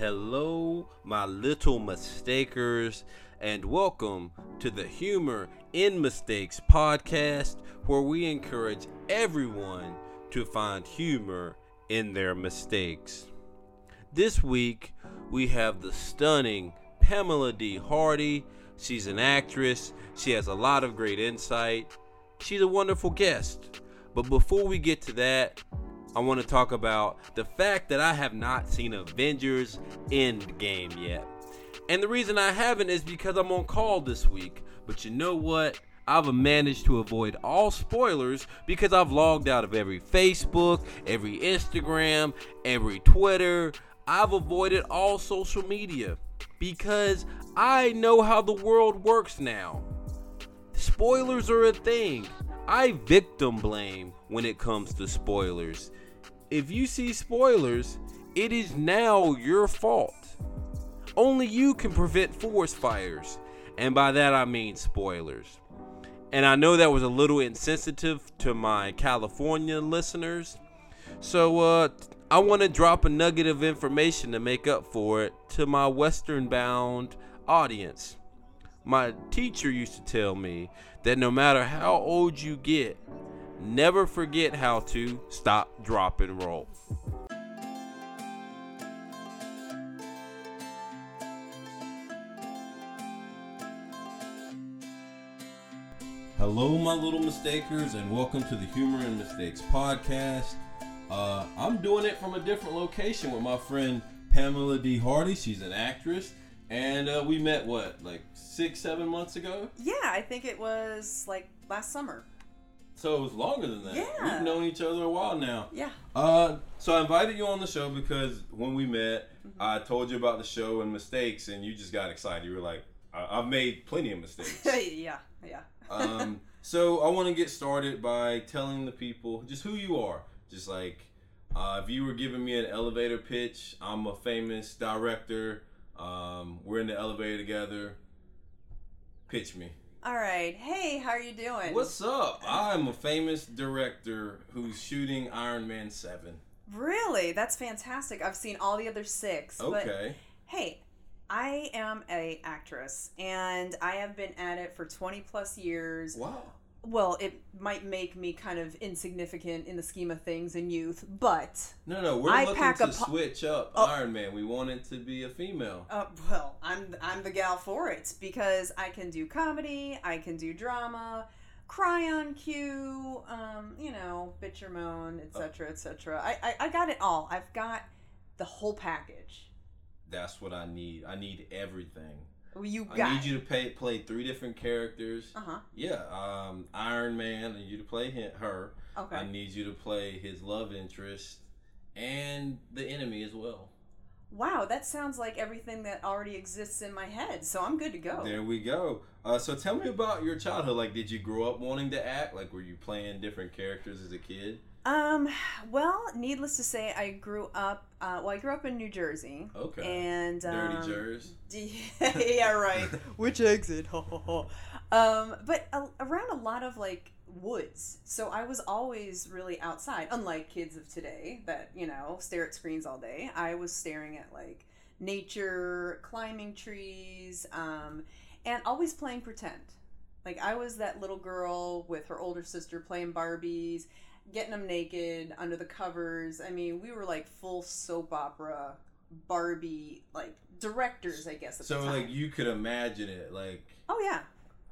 Hello, my little mistakers, and welcome to the Humor in Mistakes podcast, where we encourage everyone to find humor in their mistakes. This week, we have the stunning Pamela D. Hardy. She's an actress, she has a lot of great insight. She's a wonderful guest. But before we get to that, I want to talk about the fact that I have not seen Avengers Endgame yet. And the reason I haven't is because I'm on call this week. But you know what? I've managed to avoid all spoilers because I've logged out of every Facebook, every Instagram, every Twitter. I've avoided all social media because I know how the world works now. Spoilers are a thing. I victim blame when it comes to spoilers. If you see spoilers, it is now your fault. Only you can prevent forest fires, and by that I mean spoilers. And I know that was a little insensitive to my California listeners, so uh, I want to drop a nugget of information to make up for it to my western bound audience. My teacher used to tell me that no matter how old you get, never forget how to stop, drop, and roll. Hello, my little mistakers, and welcome to the Humor in Mistakes podcast. Uh, I'm doing it from a different location with my friend Pamela D. Hardy. She's an actress, and uh, we met what, like six, seven months ago? Yeah, I think it was like last summer. So it was longer than that. Yeah. We've known each other a while now. Yeah. Uh, so I invited you on the show because when we met, Mm-hmm. I told you about the show and mistakes, and you just got excited. You were like, I- "I've made plenty of mistakes." yeah, yeah. um, so I want to get started by telling the people just who you are. Just like uh, if you were giving me an elevator pitch, I'm a famous director. Um, we're in the elevator together. Pitch me. All right. Hey, how are you doing? What's up? I'm a famous director who's shooting Iron Man 7. Really? That's fantastic. I've seen all the other six. But Okay. hey, I am a actress and I have been at it for 20 plus years. Wow. Well, it might make me kind of insignificant in the scheme of things in youth, but No, no, we're I looking pack to po- switch up Oh. Iron Man. We want it to be a female. Uh, well, I'm I'm the gal for it because I can do comedy, I can do drama, cry on cue, um, you know, bitch or moan, etc., etc. I, I I got it all. I've got the whole package. That's what I need. I need everything. Well, You I got. need you to pay, play three different characters. Uh huh. Yeah, um, Iron Man. I need you to play him, her. Okay. I need you to play his love interest and the enemy as well. wow, that sounds like everything that already exists in my head. So I'm good to go. There we go. Uh, so tell me about your childhood. Like, did you grow up wanting to act? Like, were you playing different characters as a kid? Um. Well, needless to say, I grew up. Uh, well, I grew up in New Jersey. Okay. And um, Dirty Jers. yeah, right. Which exit? um, but a- around a lot of like woods, so I was always really outside. Unlike kids of today that you know stare at screens all day, I was staring at like nature, climbing trees, um, and always playing pretend. Like I was that little girl with her older sister playing Barbies, getting them naked under the covers. I mean, we were like full soap opera Barbie like directors, I guess. At So the time. like you could imagine it. Like oh yeah,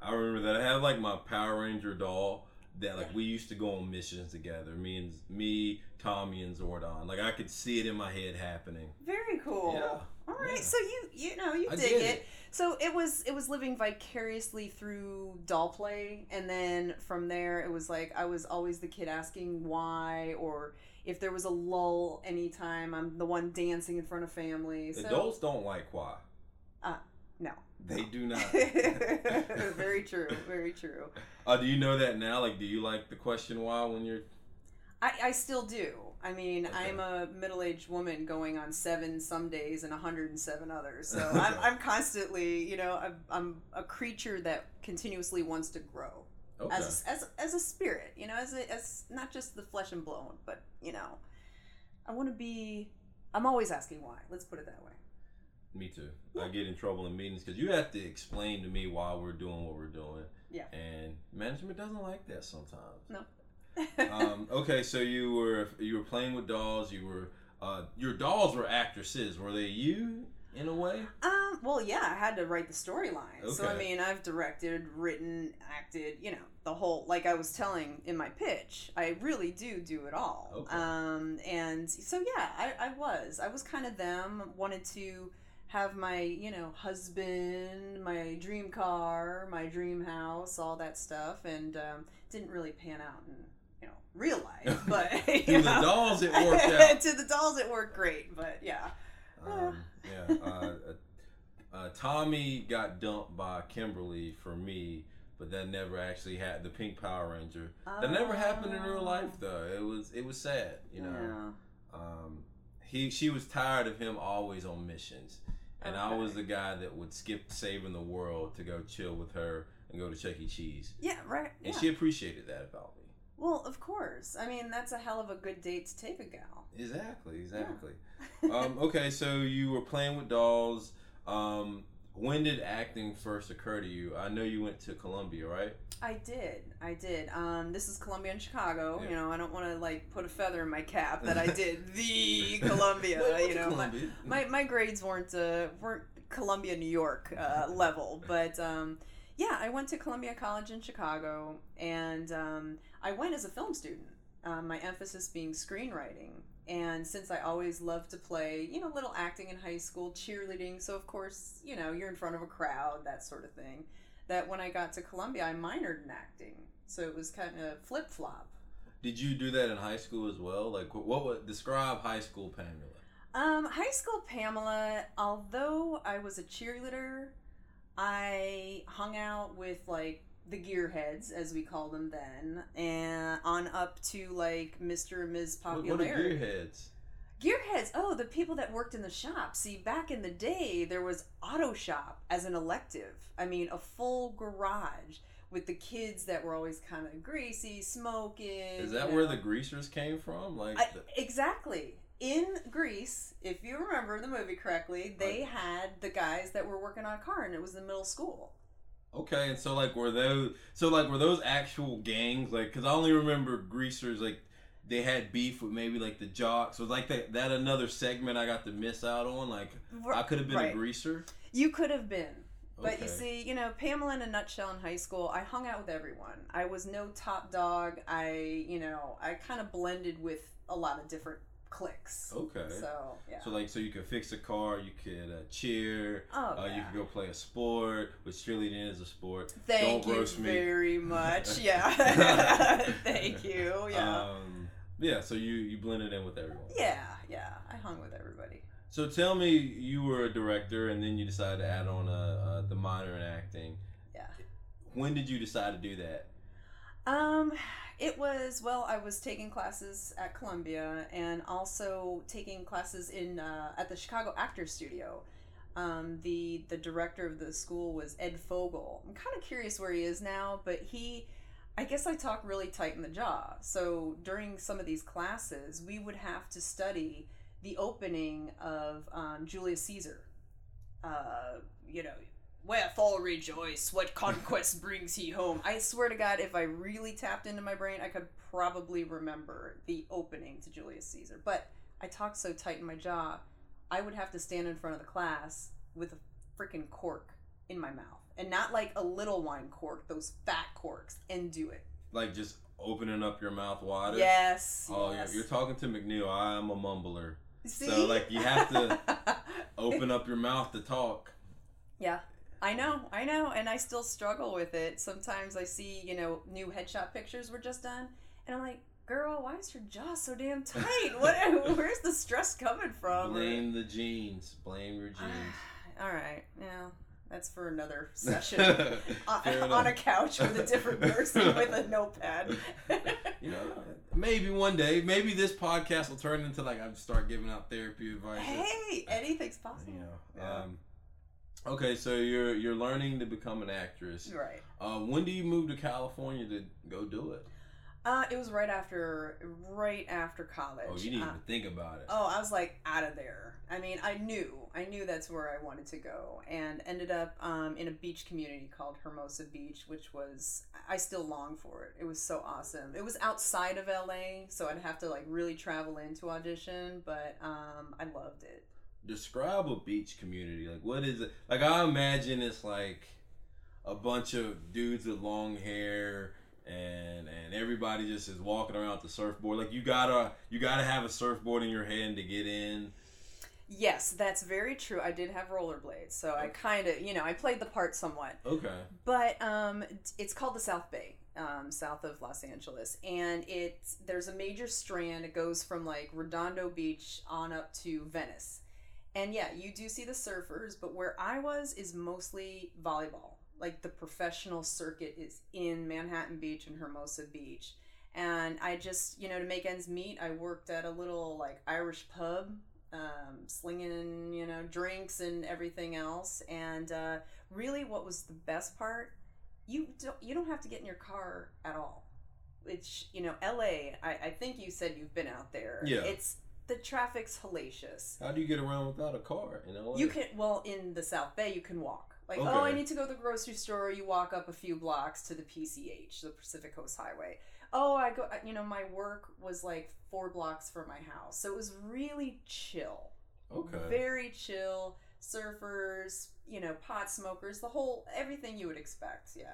I remember that I had like my Power Ranger doll that like we used to go on missions together. Me and me, Tommy and Zordon. Like I could see it in my head happening. very cool. Yeah, All right, yeah. so you you know you I dig it. it. So it was it was living vicariously through doll play, and then from there it was like I was always the kid asking why or if there was a lull anytime I'm the one dancing in front of family. So Adults don't like why. no. They do not. very true. Very true. uh, do you know that now? Like, do you like the question why when you're? I, I still do. I mean, Okay. I'm a middle aged woman going on seven some days and 107 others. So I'm, I'm constantly, you know, I'm, I'm a creature that continuously wants to grow Okay. as, a, as, as a spirit, you know, as, a, as not just the flesh and bone, but, you know, I want to be, I'm always asking why. Let's put it that way. Me too. I get in trouble in meetings because you have to explain to me why we're doing what we're doing. Yeah. And management doesn't like that sometimes. No. Um, okay, so you were you were playing with dolls. You were uh, your dolls were actresses. Were they you in a way? Um, well, yeah, I had to write the storyline. So I mean, I've directed, written, acted, you know, the whole like I was telling in my pitch, I really do do it all. Okay. Um, and so yeah, I, I was. I was kind of them. Wanted to have my, you know, husband, my dream car, my dream house, all that stuff, and um, didn't really pan out in you know real life, but To you the dolls, it worked out. to the dolls, it worked great, but yeah. Um, yeah. Uh, uh, uh, Tommy got dumped by Kimberly for me, but that never actually had the Pink Power Ranger. That never happened in real life though. It was it was sad, you know. Yeah. Um, he she was tired of him always on missions, and I was the guy that would skip saving the world to go chill with her and go to Chuck E. Cheese, Yeah, right. and yeah. she appreciated that about me. Well, of course. I mean, that's a hell of a good date to take a gal. Exactly, exactly. um, okay, so you were playing with dolls. Um, when did acting first occur to you? I know you went to Columbia, right? I did. I did. Um, this is Columbia in Chicago. Yeah. You know, I don't want to like put a feather in my cap that I did the Columbia. Well, you know, my, my my grades weren't uh, weren't Columbia, New York uh, level, but um, yeah, I went to Columbia College in Chicago, and um, I went as a film student. Um, my emphasis being screenwriting, and since I always loved to play, you know, little acting in high school, cheerleading, so of course, you know, you're in front of a crowd, that sort of thing. That when I got to Columbia, I minored in acting, so it was kind of flip flop. Did you do that in high school as well? Like, what, would describe high school Pamela? Um, high school Pamela, although I was a cheerleader, I hung out with like the gearheads, as we call them then, and on up to like Mr. and Ms. What, what are gearheads? Gearheads, oh, the people that worked in the shop. See, back in the day, there was auto shop as an elective. I mean, a full garage with the kids that were always kind of greasy, smoking. Is you that where the greasers came from? Like, I, the- exactly. In Grease, if you remember the movie correctly, they had the guys that were working on a car, and it was the middle school. okay, and so like, were those so like were those actual gangs? Like, because I only remember greasers like they had beef with maybe like the jocks. Was like that that another segment I got to miss out on? Like, I could have been a greaser. You could have been. But Okay. you see, you know, Pamela in a nutshell in high school, I hung out with everyone. I was no top dog. I, you know, I kind of blended with a lot of different cliques. Okay. So, yeah. So like, so you could fix a car, you could uh, cheer, oh, uh, you yeah. could go play a sport, which cheerleading is a sport. Thank Don't you roast me. very much. Yeah. Thank you. Yeah. Um, yeah. So you you blended in with everyone. yeah, yeah. I hung with everybody. So tell me, you were a director, and then you decided to add on uh, uh, the minor in acting. Yeah. When did you decide to do that? Um, it was well. I was taking classes at Columbia and also taking classes in uh, at the Chicago Actors Studio. Um, the the director of the school was Ed Fogel. I'm kind of curious where he is now, but he, I guess I talk really tight in the jaw. So during some of these classes, we would have to study the opening of um, Julius Caesar. Uh, you know, Wherefore rejoice, what conquest brings he home? I swear to God, if I really tapped into my brain, I could probably remember the opening to Julius Caesar. But I talked so tight in my jaw, I would have to stand in front of the class with a freaking cork in my mouth. And not like a little wine cork, those fat corks, and do it. Like just opening up your mouth wider. Yes. Oh yes. yeah, you're talking to McNeil. I am a mumbler. See? so, like, you have to Open up your mouth to talk. Yeah. I know, I know, and I still struggle with it. Sometimes I see, you know, new headshot pictures were just done, and I'm like, girl, why is your jaw so damn tight? What? Where's the stress coming from? Blame the genes. Blame your genes. All right, yeah, that's for another session. on, on a couch with a different person with a notepad. You know, maybe one day, maybe this podcast will turn into like I start giving out therapy advice. hey, anything's possible. You know. Yeah. Um, okay, so you're you're learning to become an actress. right. Uh, when do you move to California to go do it? Uh, it was right after, right after college. Oh, you didn't Uh, even think about it. Oh, I was like out of there. I mean, I knew, I knew that's where I wanted to go, and ended up um, in a beach community called Hermosa Beach, which was I still long for it. It was so awesome. It was outside of LA, so I'd have to like really travel in to audition, but um, I loved it. Describe a beach community. Like, what is it? Like, I imagine it's like a bunch of dudes with long hair. And, and everybody just is walking around with the surfboard. Like you gotta you gotta have a surfboard in your hand to get in. Yes, that's very true. I did have rollerblades, so I kind of, you know, I played the part somewhat. Okay. But um, it's called the South Bay, um, south of Los Angeles, and it's there's a major strand. It goes from like Redondo Beach on up to Venice, and yeah, you do see the surfers. But where I was is mostly volleyball. Like the professional circuit is in Manhattan Beach and Hermosa Beach, and I just you know to make ends meet, I worked at a little like Irish pub um, slinging you know drinks and everything else and uh, really what was the best part you don't you don't have to get in your car at all which you know la I, I think you said you've been out there Yeah. it's the traffic's hellacious. How do you get around without a car? In LA? you can well in the south bay you can walk. Like oh i need to go to the grocery store. You walk up a few blocks to the pch the pacific coast highway. Oh i go you know my work was like four blocks from my house. So it was really chill. Okay. very chill. Surfers you know pot smokers the whole everything you would expect yeah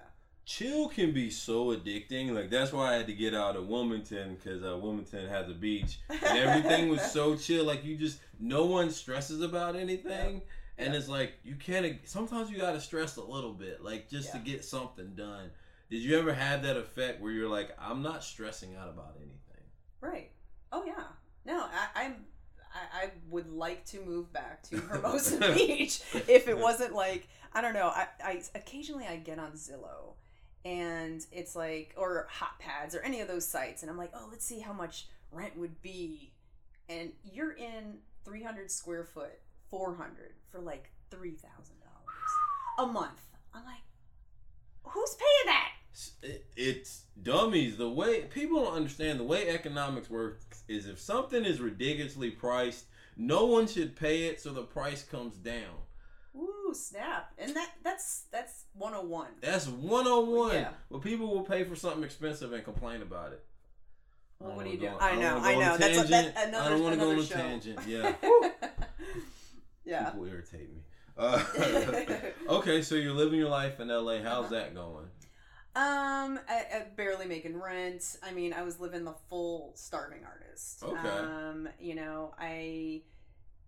chill can be so addicting. Like that's why I had to get out of Wilmington because uh, Wilmington has a beach and everything was so chill. Like you just no one stresses about anything, and Yeah. it's like you can't. Sometimes you gotta stress a little bit, like just to get something done. Did you ever have that effect where you're like, I'm not stressing out about anything? right oh yeah no I, i'm I, I would like to move back to hermosa beach if it wasn't like i don't know I, I occasionally i get on zillow and it's like or hot pads or any of those sites and i'm like oh let's see how much rent would be and you're in 300 square foot 400 for like $3000 a month i'm like who's paying that It, it's dummies. The way people don't understand the way economics works is if something is ridiculously priced, no one should pay it, so the price comes down. Snap. And that that's that's 101. That's one on one. Yeah. But people will pay for something expensive and complain about it. Well, I what don't you do? go- I know, I know. That's a- tangent. that- another- I don't want to go on a show. tangent. Yeah. yeah. People irritate me. Uh, okay, so you're living your life in LA. How's Uh-huh. that going? Um, I, I barely making rent. I mean, I was living the full starving artist. Okay. Um, you know, I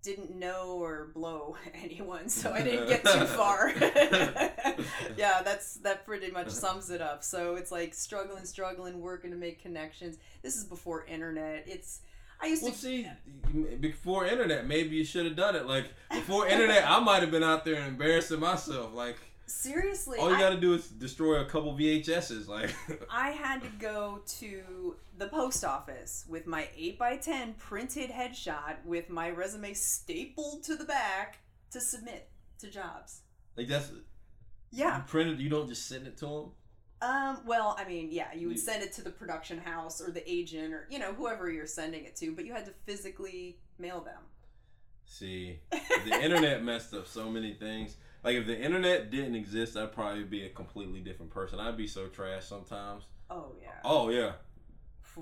didn't know or blow anyone, so I didn't get too far. yeah, that's that pretty much sums it up. So it's like struggling, struggling, working to make connections. This is before internet. It's I used Well, to see, before internet, maybe you should have done it. Like before internet, I might have been out there embarrassing myself. Like seriously. all you I- got to do is destroy a couple VHSs. Like I had to go to the post office with my 8x10 printed headshot with my resume stapled to the back to submit to jobs. like that's Yeah. you printed. You don't just send it to them. Um, well, I mean, yeah, you would send it to the production house or the agent or, you know, whoever you're sending it to, but you had to physically mail them. See, the internet messed up so many things. Like if the internet didn't exist, I'd probably be a completely different person. I'd be so trash sometimes. Oh, yeah. Oh yeah,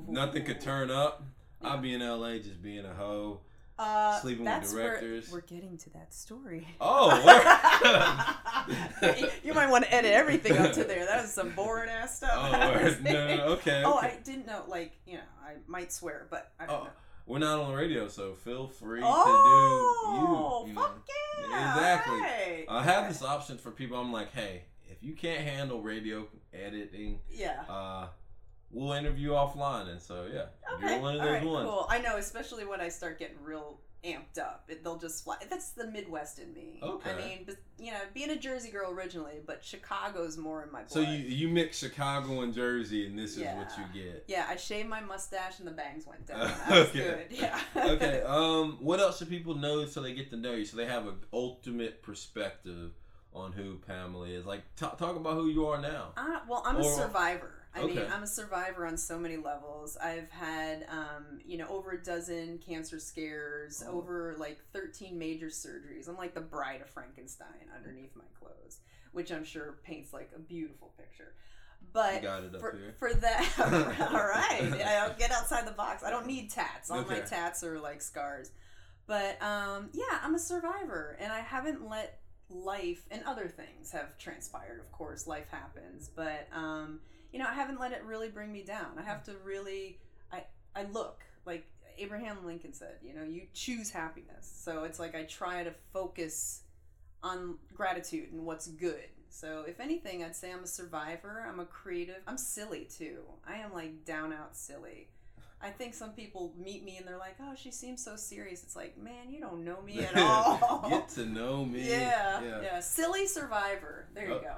nothing could turn up. Yeah. I'd be in LA just being a hoe. uh, sleeping with directors. we're getting to that story. Oh, you might want to edit everything up to there. That was some boring ass stuff. Oh, I was word. no, okay, Oh, okay. I didn't know. Like, you know, I might swear, but I don't Oh, know. We're not on the radio, so feel free Oh, to do you. you know. yeah! Exactly. alright. I have this option for people. I'm like, hey, if you can't handle radio editing, Yeah. uh, we'll interview offline. And so, yeah, Okay. you're one of those right, ones. Cool. I know, especially when I start getting real amped up, it, they'll just fly. That's the Midwest in me. Okay. I mean, but, you know, being a Jersey girl originally, but Chicago's more in my blood. So you you mix Chicago and Jersey, and this is what you get. Yeah, I shaved my mustache and the bangs went down. That was Okay. good. Yeah. okay. Um. What else should people know so they get to know you, so they have an ultimate perspective on who Pamela is? Like, t- talk about who you are now. Uh, well, I'm a survivor. I mean, I'm a survivor on so many levels. I've had, um, you know, over a dozen cancer scares, Oh. over like 13 major surgeries. I'm like the bride of Frankenstein underneath my clothes, which I'm sure paints like a beautiful picture. But got it up for, for that, all right, I don't get outside the box. I don't need tats. All my tats are like scars. But um, yeah, I'm a survivor, and I haven't let life and other things have transpired. Of course, life happens, but um, you know, I haven't let it really bring me down. I have mm. to really, I I look like Abraham Lincoln said. You know, you choose happiness. So it's like I try to focus on gratitude and what's good. So if anything, I'd say I'm a survivor. I'm a creative. I'm silly too. I am like down out silly. I think some people meet me and they're like, "Oh, she seems so serious." It's like, man, you don't know me at all. Get to know me. yeah, Yeah. yeah, silly survivor. There you Oh, go.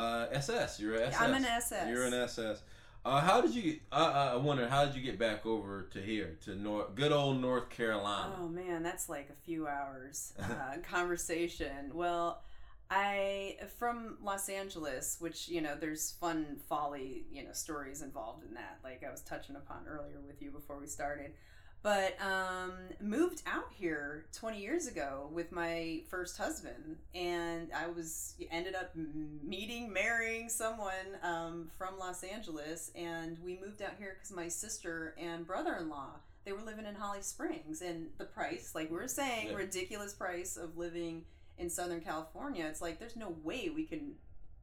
Uh, SS. You're a SS. I'm an SS. You're an SS. Uh, how did you? Uh, I wonder how did you get back over to here to North, good old North Carolina? Oh man, that's like a few hours uh, conversation. Well, I from Los Angeles, which you know, there's fun folly, you know, stories involved in that. Like I was touching upon earlier with you before we started. But um, moved out here 20 years ago with my first husband, and I was ended up meeting, marrying someone um, from Los Angeles, and we moved out here because my sister and brother-in-law they were living in Holly Springs, and the price, like we were saying, Yeah. ridiculous price of living in Southern California. It's like there's no way we can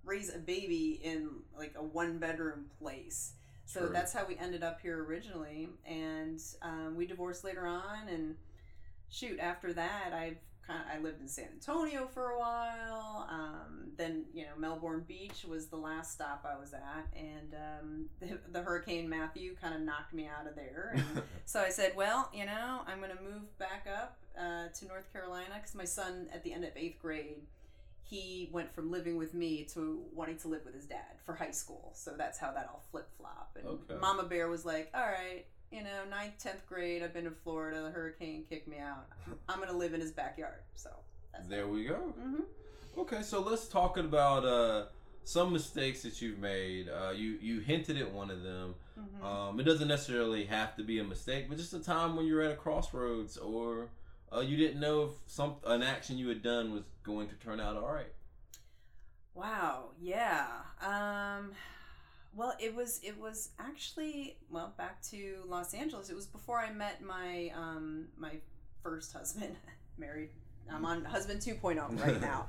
raise a baby in like a one bedroom place. So True. that's how we ended up here originally, and um, we divorced later on. And shoot, after that, I've kind of I lived in San Antonio for a while. Um, then you know Melbourne Beach was the last stop I was at, and um, the, the Hurricane Matthew kind of knocked me out of there. And so I said, well, you know, I'm going to move back up uh, to North Carolina because my son, at the end of eighth grade, he went from living with me to wanting to live with his dad for high school. So that's how that all flip flop. And Okay. Mama Bear was like, all right, you know, ninth, tenth grade, I've been to Florida. The hurricane kicked me out. I'm going to live in his backyard. So that's there we go. hmm Okay, so let's talk about uh, some mistakes that you've made. Uh, you you hinted at one of them. hmm Um, it doesn't necessarily have to be a mistake, but just a time when you're at a crossroads or uh, you didn't know if some an action you had done was going to turn out all right. Wow. Yeah. Um well, it was it was actually well, back to Los Angeles. It was before I met my um my first husband, married. I'm on husband 2.0 right now.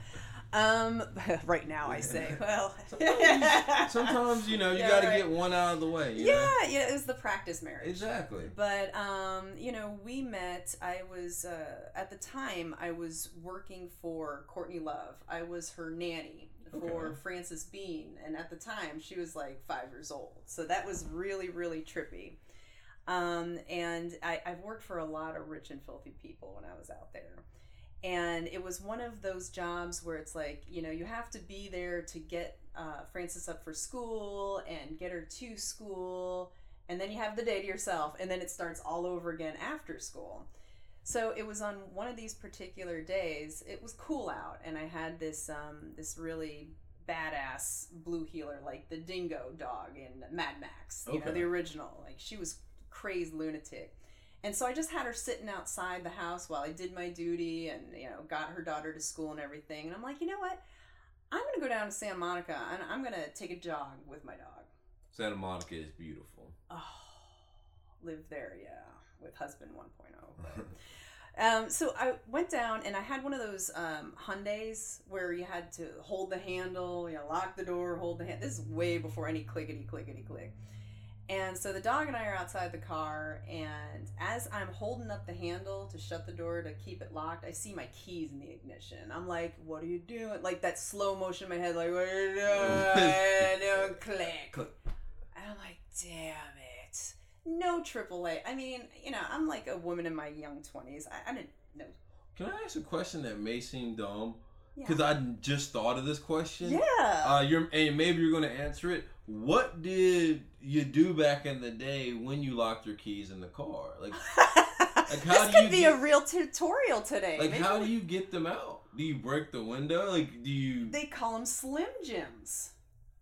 um right now I say. Well, Sometimes, sometimes you know you Yeah, got to right. get one out of the way. You yeah, know? yeah, it was the practice marriage. exactly. But um, you know, we met. I was uh, at the time I was working for Courtney Love. I was her nanny for Okay. Frances Bean, and at the time she was like five years old. So that was really really trippy. Um, and I, I've worked for a lot of rich and filthy people when I was out there. And it was one of those jobs where it's like, you know, you have to be there to get uh, Frances up for school and get her to school and then you have the day to yourself and then it starts all over again after school. So it was on one of these particular days it was cool out and i had this um, this really badass blue heeler like the dingo dog in mad max you know the original. Like she was crazed lunatic and so i just had her sitting outside the house while i did my duty and you know got her daughter to school and everything and i'm like you know what i'm gonna go down to santa monica and i'm gonna take a jog with my dog Santa Monica is beautiful. Oh, live there, yeah, with husband 1.0. But, um, so I went down and I had one of those um, Hyundais where you had to hold the handle, you know, lock the door, hold the hand. This is way before any clickety clickety click. And so the dog and I are outside the car, and as I'm holding up the handle to shut the door to keep it locked, I see my keys in the ignition. I'm like, "What are you doing?" Like that slow motion in my head, like, "What are you doing?" Click. Click. And I'm like, damn it. No AAA. I mean, you know, I'm like a woman in my young 20s. I, I didn't know. Can I ask a question that may seem dumb? Yeah. Because I just thought of this question. yeah. Uh, you're and maybe you're gonna answer it. What did you do back in the day when you locked your keys in the car? Like, how this could be get- a real tutorial today. like Maybe how we- do you get them out? Do you break the window? Like, do you They call them Slim Jims.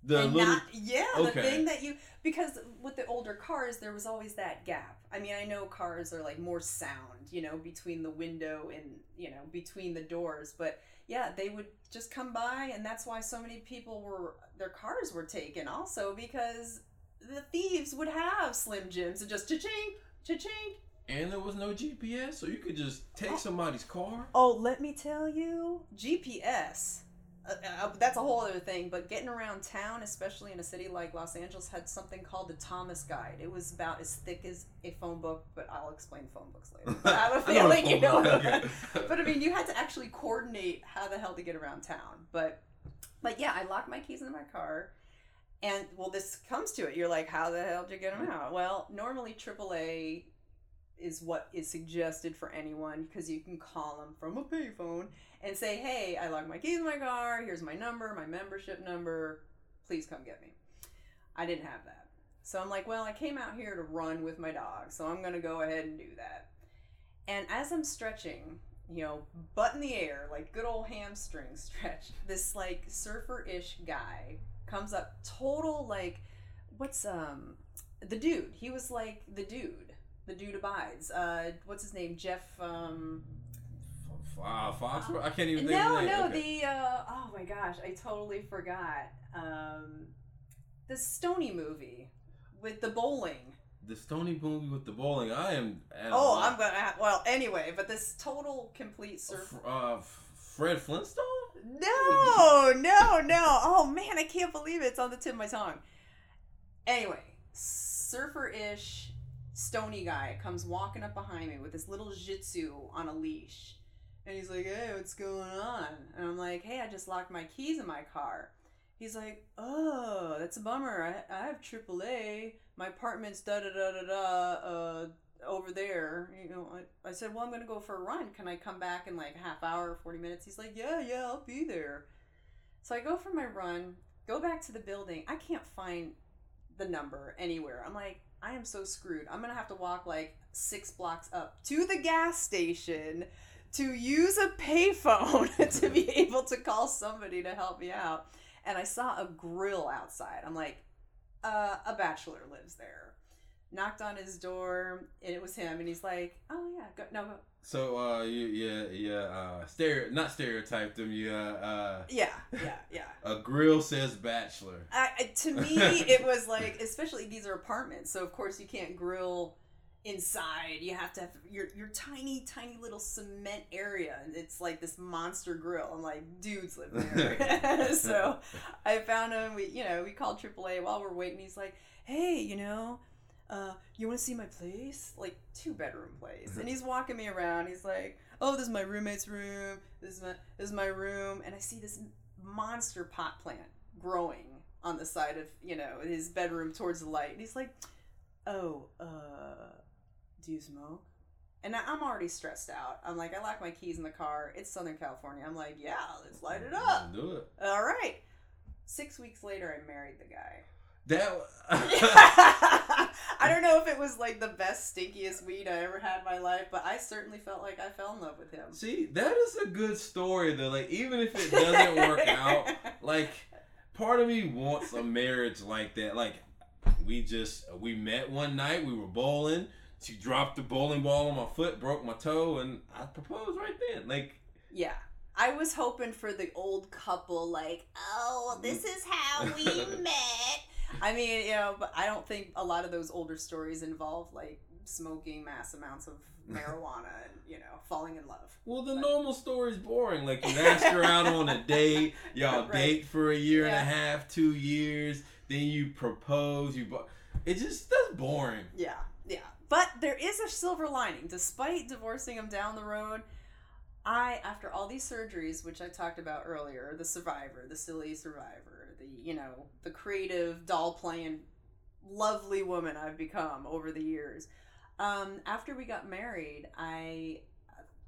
The and little not yeah Okay. the thing that you because with the older cars there was always that gap i mean i know cars are like more sound you know between the window and you know between the doors but yeah they would just come by and that's why so many people were their cars were taken also because the thieves would have slim jims and just cha-ching cha-ching and there was no GPS, so you could just take oh. somebody's car. Oh, let me tell you, GPS. Uh, uh, that's a whole other thing, but getting around town, especially in a city like Los Angeles, had something called the Thomas Guide. It was about as thick as a phone book, but I'll explain phone books later. But I have a feeling you know. okay. but I mean, you had to actually coordinate how the hell to get around town. But, but yeah, I locked my keys in my car, and well, this comes to it. You're like, how the hell did you get them out? Well, normally AAA is what is suggested for anyone because you can call them from a payphone and say, "Hey, I locked my keys in my car. Here's my number, my membership number. Please come get me." I didn't have that. So I'm like, "Well, I came out here to run with my dog, so I'm going to go ahead and do that." And as I'm stretching, you know, butt in the air, like good old hamstring stretch, this like surfer-ish guy comes up total like what's um the dude. He was like the dude. The dude abides. Uh what's his name? Jeff um Uh, Foxworth? I can't even think no, of name. no, Okay. the uh, oh my gosh, I totally forgot. Um, the Stony movie with the bowling. The Stony movie with the bowling. I am. Oh. I'm gonna. Have, well, anyway, but this total complete surf. F- uh, Fred Flintstone. No, no, no. Oh man, I can't believe it. It's on the tip of my tongue. Anyway, surfer-ish stony guy comes walking up behind me with this little jitsu on a leash. And he's like, hey, what's going on? And I'm like, hey, I just locked my keys in my car. He's like, oh, that's a bummer. I, I have AAA. My apartment's da da da da da uh, over there. You know, I, I said, well, I'm going to go for a run. Can I come back in like half hour, 40 minutes? He's like, yeah, yeah, I'll be there. So I go for my run, go back to the building. I can't find the number anywhere. I'm like, I am so screwed. I'm to have to walk like six blocks up to the gas station to use a payphone to be able to call somebody to help me out. And I saw a grill outside. I'm like, uh, a bachelor lives there. Knocked on his door, and it was him. And he's like, "Oh yeah, go, no. So, uh, you, yeah, yeah, uh, stereo, not stereotyped them. You, uh, uh, yeah, yeah, yeah." a grill says bachelor. I, I- to me, it was like, especially these are apartments, so of course you can't grill inside. You have to have your your tiny, tiny little cement area, and it's like this monster grill. I'm like, dudes live there. so I found him. We, you know, we called AAA while we're waiting. He's like, hey, you know. Uh, you want to see my place? Like two bedroom place, and he's walking me around. He's like, "Oh, this is my roommate's room. This is my this is my room." And I see this monster pot plant growing on the side of you know his bedroom towards the light and he's like oh uh do you smoke and I- i'm already stressed out i'm like i locked my keys in the car it's southern california i'm like yeah let's light it up Do it. all right six weeks later i married the guy That. i don't know if it was like the best stinkiest weed i ever had in my life but i certainly felt like i fell in love with him See, that is a good story though. Like, even if it doesn't work out, like, part of me wants a marriage like that. Like, we just we met one night. We were bowling. She dropped the bowling ball on my foot, broke my toe, and I proposed right then. Like, Yeah. I was hoping for the old couple, like, oh, this mm. is how we met. I mean, you know, but I don't think a lot of those older stories involve, like, smoking mass amounts of marijuana and, you know, falling in love. well, the But- normal story's boring. Like, you ask her out on a date, y'all Right. date for a year Yeah. and a half, two years, then you propose. You, bu- it just that's boring. Yeah, yeah. But there is a silver lining. Despite divorcing him down the road, I, after all these surgeries, which I talked about earlier, the survivor, the silly survivor, you know, the creative doll playing lovely woman I've become over the years. Um, after we got married, I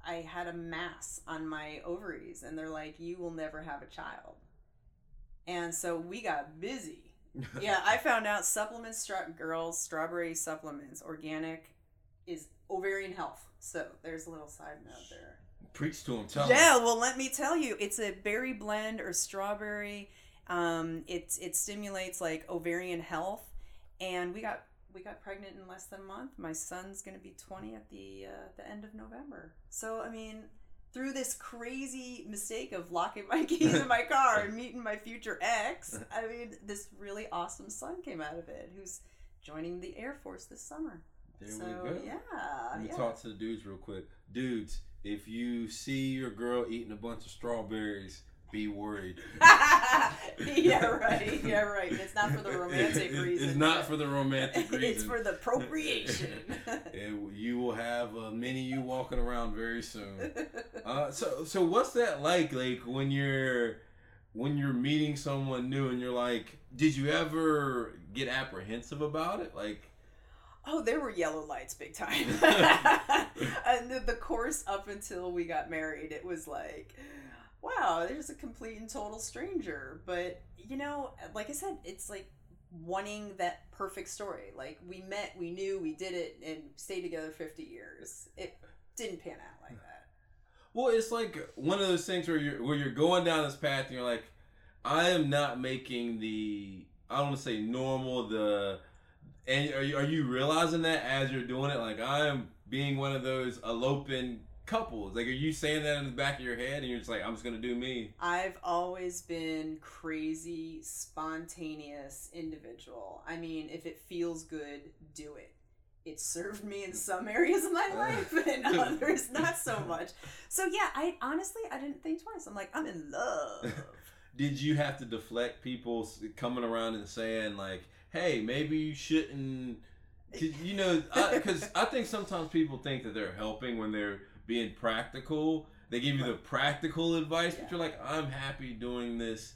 I had a mass on my ovaries and they're like, You will never have a child. And so we got busy yeah, I found out supplements, stra- girls, strawberry supplements, organic, is ovarian health. So there's a little side note there. Preach to him. Tell. Yeah, well, let me tell you, it's a berry blend or strawberry. Um, it it stimulates like ovarian health, and we got we got pregnant in less than a month. My son's gonna be twenty at the uh, the end of November. So I mean, through this crazy mistake of locking my keys in my car and meeting my future ex, I mean, this really awesome son came out of it, who's joining the Air Force this summer. There so we go. yeah, Let me yeah. talk to the dudes real quick. Dudes, if you see your girl eating a bunch of strawberries, be worried. yeah, right. Yeah, right. It's not for the romantic reason. It's not for the romantic reason. it's for the procreation. And you will have a mini you walking around very soon. Uh, so so what's that like? Like when you're when you're meeting someone new and you're like, did you ever get apprehensive about it? Like, oh, there were yellow lights big time. and the, the course up until we got married, it was like, wow, there's a complete and total stranger. But, you know, like I said, it's like wanting that perfect story. Like we met, we knew, we did it, and stayed together 50 years. It didn't pan out like hmm. that. well, it's like one of those things where you're where you're going down this path and you're like, I am not making the I don't want to say normal the and are you, are you realizing that as you're doing it? Like I am being one of those eloping couples. Like, are you saying that in the back of your head and you're just like, I'm just gonna do me? I've always been crazy, spontaneous individual. I mean, if it feels good, do it. It served me in some areas of my life and others not so much. So yeah, I honestly I didn't think twice. I'm like, I'm in love. Did you have to deflect people coming around and saying like, "Hey, maybe you shouldn't"? You know, because I, think sometimes people think that they're helping when they're being practical. They give you the practical advice, but you're like, "I'm happy doing this."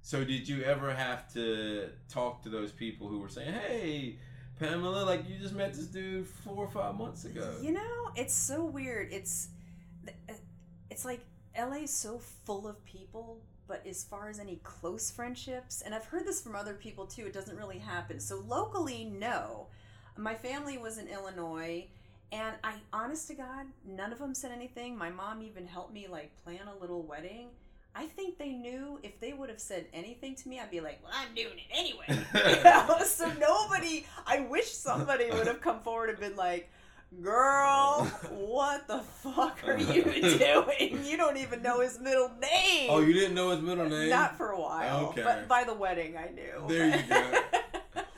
So, did you ever have to talk to those people who were saying, "Hey, Pamela, like you just met this dude four or five months ago"? You know, it's so weird. It's it's like LA is so full of people, but as far as any close friendships, and I've heard this from other people too, it doesn't really happen. So locally, no. My family was in Illinois, and I honest to God, none of them said anything. My mom even helped me like plan a little wedding. I think they knew if they would have said anything to me, I'd be like, "Well, I'm doing it anyway." You know? so nobody. I wish somebody would have come forward and been like, "Girl, what the fuck are you doing? You don't even know his middle name." oh, you didn't know his middle name? Not for a while, Okay. but by the wedding, I knew. There you go.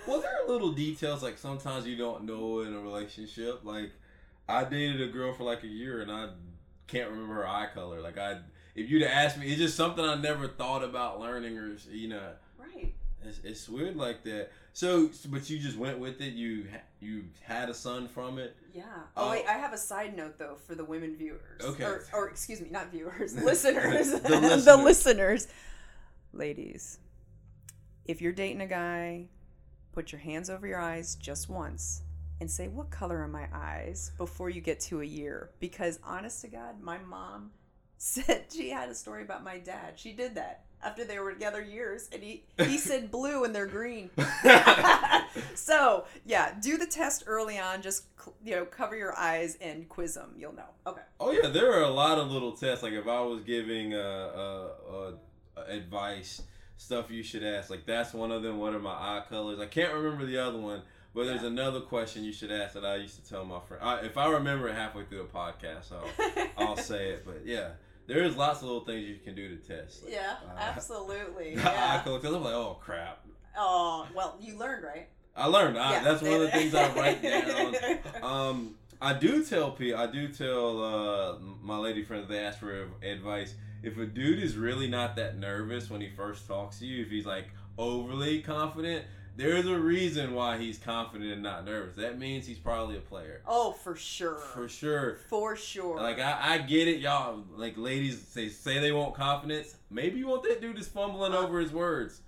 Well, there are little details like sometimes you don't know in a relationship. Like I dated a girl for like a year and I can't remember her eye color. Like I, if you'd asked me, it's just something I never thought about learning or you know, right. it's, it's weird like that. So, but you just went with it. You you had a son from it. Yeah. Oh, Uh, wait, I have a side note though for the women viewers. Okay. Or, or excuse me, not viewers, listeners. The the listeners. listeners. Ladies, if you're dating a guy, put your hands over your eyes just once and say, What color are my eyes before you get to a year? Because honest to God, my mom said she had a story about my dad. She did that after they were together years and he, he said blue and they're green. so yeah, do the test early on. Just you know, cover your eyes and quiz them. You'll know. Okay. Oh yeah, there are a lot of little tests. Like if I was giving uh, uh, uh, advice, stuff you should ask. Like that's one of them. What are my eye colors? I can't remember the other one, but there's Yeah. another question you should ask that I used to tell my friend. I, if I remember it halfway through the podcast, I'll, I'll say it. But yeah, there is lots of little things you can do to test. Like, yeah, uh, absolutely. Yeah. Because I'm like, oh crap. Oh well, you learned right. I learned. I, Yeah. That's one of the things I write down. Um, I do tell people, I do tell uh, my lady friends, they ask for advice. If a dude is really not that nervous when he first talks to you, if he's like overly confident, there's a reason why he's confident and not nervous. That means he's probably a player. oh, for sure. For sure. For sure. Like I, I get it, y'all. Like ladies say say they want confidence. Maybe you want that dude that's fumbling Uh, over his words.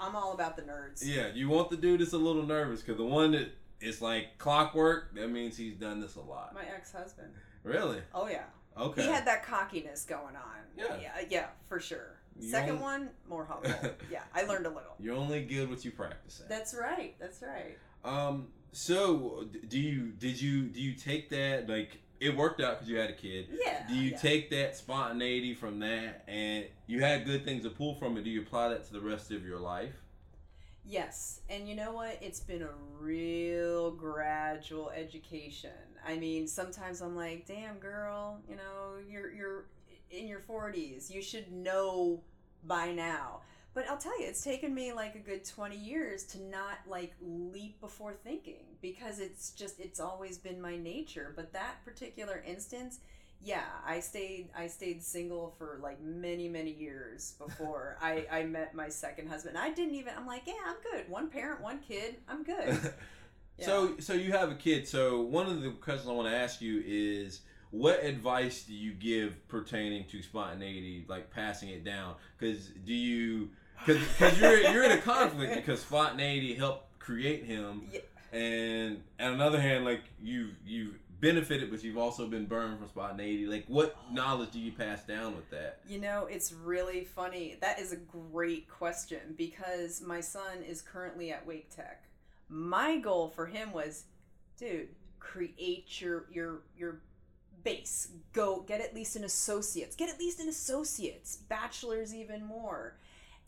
I'm all about the nerds. Yeah, you want the dude that's a little nervous because the one that is like clockwork. That means he's done this a lot. My ex-husband. Really? Oh yeah. Okay. He had that cockiness going on. Yeah. Yeah, yeah for sure. You Second only- one, more humble. yeah, I learned a little. You're only good what you practice at. That's right. That's right. Um. So, do you did you do you take that like it worked out because you had a kid. Yeah. Do you yeah. take that spontaneity from that, and you had good things to pull from it? Do you apply that to the rest of your life? Yes, and you know what? It's been a real gradual education. I mean, sometimes I'm like, "Damn, girl, you know, you're you're in your 40s. You should know by now." But I'll tell you, it's taken me like a good 20 years to not like leap before thinking because it's just it's always been my nature. But that particular instance, yeah, I stayed I stayed single for like many many years before I I met my second husband. I didn't even I'm like, yeah, I'm good. One parent, one kid. I'm good. Yeah. So, so you have a kid. So, one of the questions I want to ask you is, what advice do you give pertaining to spontaneity, like passing it down? Because do you, because you're you're in a conflict because spontaneity helped create him, Yeah. and on another hand, like you you've benefited, but you've also been burned from spontaneity. Like, what oh. knowledge do you pass down with that? You know, it's really funny. That is a great question because my son is currently at Wake Tech. My goal for him was, dude, create your your your base. Go get at least an associate's. Get at least an associate's. Bachelor's even more.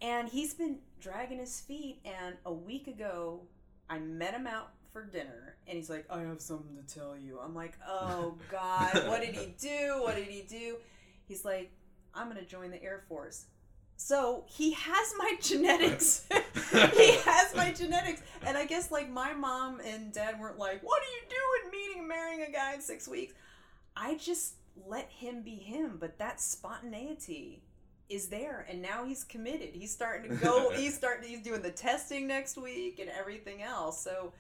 And he's been dragging his feet and a week ago I met him out for dinner and he's like, I have something to tell you. I'm like, oh God, what did he do? What did he do? He's like, I'm gonna join the Air Force. So he has my genetics. he has my genetics. And I guess like my mom and dad weren't like, What are you doing meeting and marrying a guy in six weeks? I just let him be him, but that spontaneity is there and now he's committed. He's starting to go he's starting he's doing the testing next week and everything else. So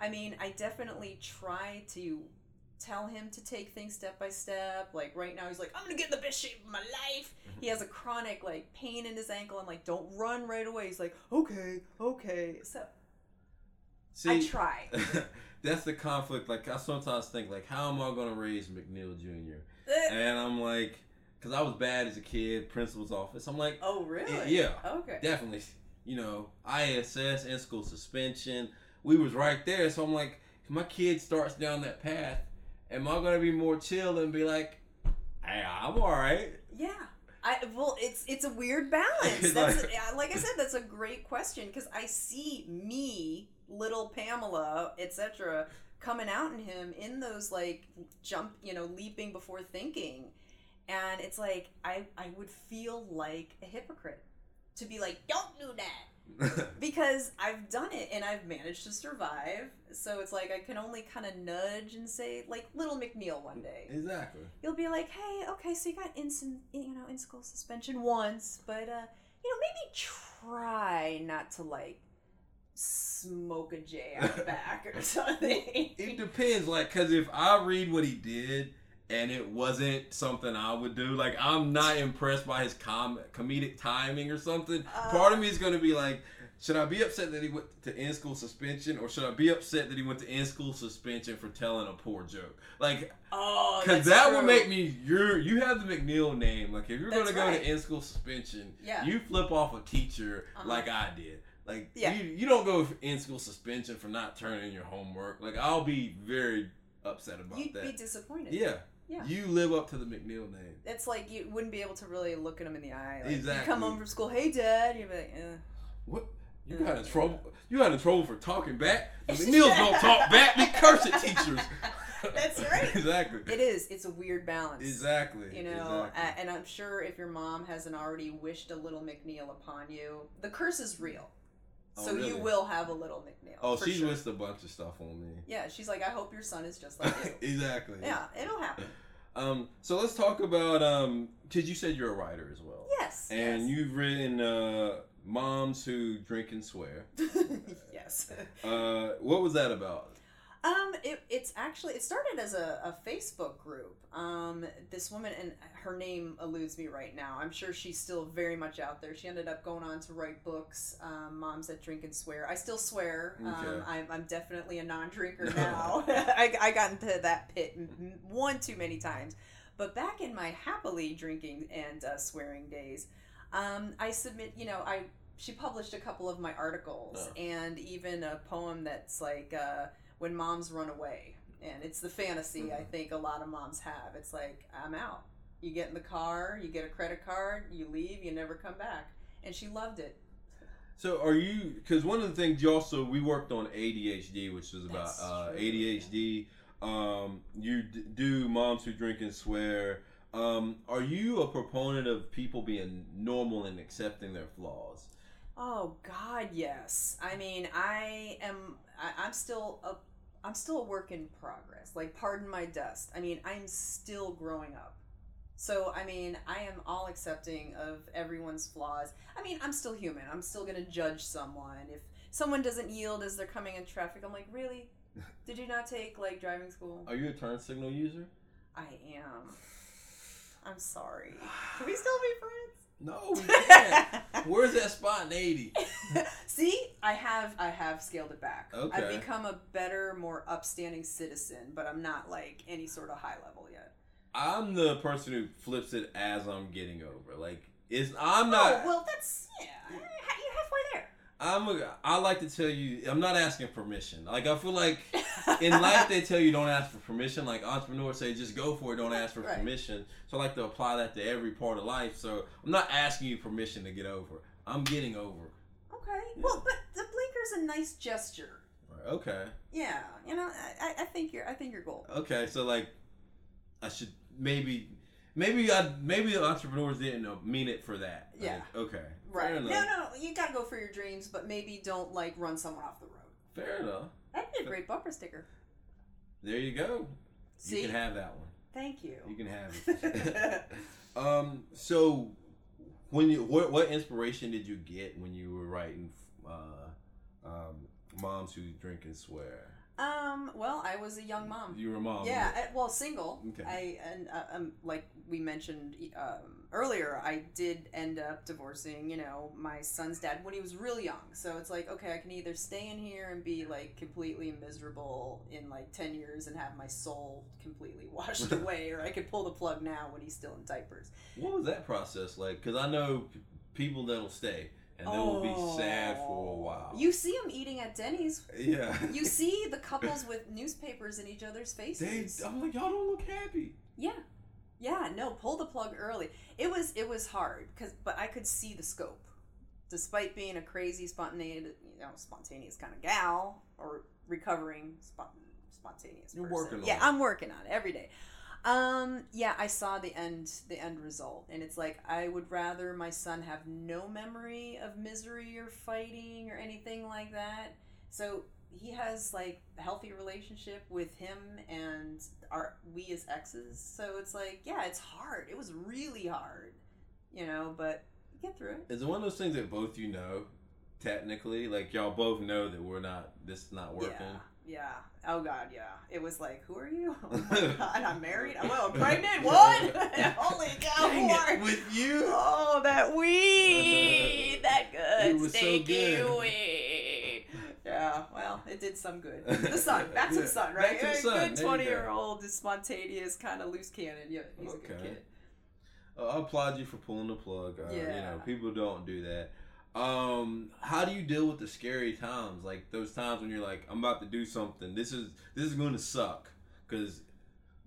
I mean, I definitely try to tell him to take things step by step. Like right now, he's like, I'm gonna get in the best shape of my life. Mm-hmm. He has a chronic like pain in his ankle. I'm like, don't run right away. He's like, okay, okay. So I try. that's the conflict. Like, I sometimes think, like, how am I going to raise McNeil Jr.? Eh, And I'm like, because I was bad as a kid, principal's office. I'm like, oh really? yeah. Okay. definitely, you know, ISS, in school suspension. We was right there. So I'm like, if my kid starts down that path, am I going to be more chill and be like, hey, I'm all right? Yeah. I well, it's it's a weird balance. That's like- yeah, like I said, that's a great question because I see me, little Pamela, etc., coming out in him in those like jump, you know, leaping before thinking, and it's like I I would feel like a hypocrite to be like, don't do that because I've done it and I've managed to survive. So it's like I can only kind of nudge and say like little McNeil one day exactly. you'll be like, hey, okay, so you got in some, you know, in school suspension once, but uh, you know, maybe try not to like smoke a J out back or something. It depends, like, cause if I read what he did and it wasn't something I would do, like, I'm not impressed by his com- comedic timing or something. Uh. Part of me is gonna be like, should I be upset that he went to in school suspension, or should I be upset that he went to in school suspension for telling a poor joke? Like, oh, cause that's that true. would make me. You're you have the McNeil name. Like, if you're That's gonna go right. to in school suspension, Yeah. you flip off a teacher Uh-huh. like I did. Like Yeah. you, you don't go in school suspension for not turning in your homework. Like I'll be very upset about that. You'd be disappointed. yeah. Yeah. You live up to the McNeil name. It's like you wouldn't be able to really look at him in the eye. Like, You come home from school, hey dad, you'd be like, eh. What? You got in trouble. You got in trouble for talking back. McNeils don't talk back. We curse at teachers. That's right. exactly. It is. It's a weird balance. Exactly. You know, Exactly. a- and I'm sure if your mom hasn't already wished a little McNeil upon you, the curse is real. Oh, So you will have a little McNeil. oh, she's sure. wished a bunch of stuff on me. Yeah, she's like, I hope your son is just like you. exactly. yeah, it'll happen. Um. So let's talk about um. Cause you said you're a writer as well. Yes. And you've written uh, "Moms Who Drink and Swear." yes. Uh, what was that about? Um, it, it's actually it started as a, a Facebook group. Um, this woman and her name eludes me right now. I'm sure she's still very much out there. She ended up going on to write books. Um, Moms that drink and swear. I still swear. Um, Okay. I'm, I'm definitely a non-drinker now. I, I got into that pit one too many times. But back in my happily drinking and uh, swearing days, um, I submit. You know, I she published a couple of my articles Oh. and even a poem that's like. Uh, when moms run away and it's the fantasy I Mhm. think a lot of moms have. It's like I'm out. You get in the car, you get a credit card, you leave, you never come back, and she loved it. So are you? Because one of the things you also we worked on ADHD, which was about uh, ADHD. Um, you d- do moms who drink and swear. Um, are you a proponent of people being normal and accepting their flaws? Oh God, yes. I mean, I am. I, I'm still a. I'm still a work in progress. Like, pardon my dust. I mean, I'm still growing up. So, I mean, I am all accepting of everyone's flaws. I mean, I'm still human. I'm still gonna judge someone if someone doesn't yield as they're coming in traffic. I'm like, really? Did you not take like driving school? Are you a turn signal user? I am. I'm sorry. Can we still be friends? No. Where's that spontaneity? See, I have I have scaled it back. Okay. I've become a better, more upstanding citizen, but I'm not like any sort of high level yet. I'm the person who flips it as I'm getting over. Like it's I'm not. oh well, that's yeah. You're halfway there. I'm a, I like to tell you, I'm not asking permission. Like I feel like in life they tell you don't ask for permission. Like entrepreneurs say, just go for it, don't ask for Right. permission. So I like to apply that to every part of life. So I'm not asking you permission to get over. I'm getting over. Okay. Well, but the blinker's a nice gesture. Right. Okay. Yeah. You know, I, I think you're I think you're gold. Okay. So like, I should maybe, maybe I maybe the entrepreneurs didn't mean it for that. Like, Yeah. okay. Right. Fair No, no, you gotta go for your dreams, but maybe don't like run someone off the road. Fair enough. That'd be a great bumper sticker. There you go. See? You can have that one. Thank you. You can have it. um. So, when you what what inspiration did you get when you were writing, uh, um, moms who drink and swear? Um. Well, I was a young mom. You were a mom. Yeah, I, well, single. Okay. I and uh, um, like we mentioned um, earlier, I did end up divorcing. You know, my son's dad when he was really young. So it's like, okay, I can either stay in here and be like completely miserable in like ten years and have my soul completely washed away, or I could pull the plug now when he's still in diapers. What was that process like? Because I know people that'll stay and they will be sad for a oh. while. Oh. You see them eating at Denny's. yeah. You see the couples with newspapers in each other's They, faces. I'm like, y'all don't look happy. Yeah. Yeah, no, pull the plug early. It was it was hard cuz but I could see the scope. Despite being a crazy spontaneous, you know, spontaneous kind of gal or recovering spont- spontaneous You're person. working on Yeah, it. I'm working on it every day. Um, yeah, I saw the end the end result and it's like I would rather my son have no memory of misery or fighting or anything like that. So he has like a healthy relationship with him and our we as exes. So it's like, yeah, it's hard. It was really hard, you know, but you get through it. Is it one of those things that both you know, technically? Like y'all both know that we're not. This is not working. Yeah, yeah. Oh God, yeah. It was like, who are you? Oh my God, I'm married. Oh, well, I'm pregnant. What? Holy cow! With you. Oh, that weed, that good, It was so good. weed. Yeah, well, it did some good. The son, back to the son, back right? to the A son, Good twenty-year-old, spontaneous, kind of loose cannon. Yeah, he's a good Okay. kid. Uh, I applaud you for pulling the plug. Uh, You Yeah. know, people don't do that. Um, how do you deal with the scary times, like those times when you're like, I'm about to do something. This is this is going to suck because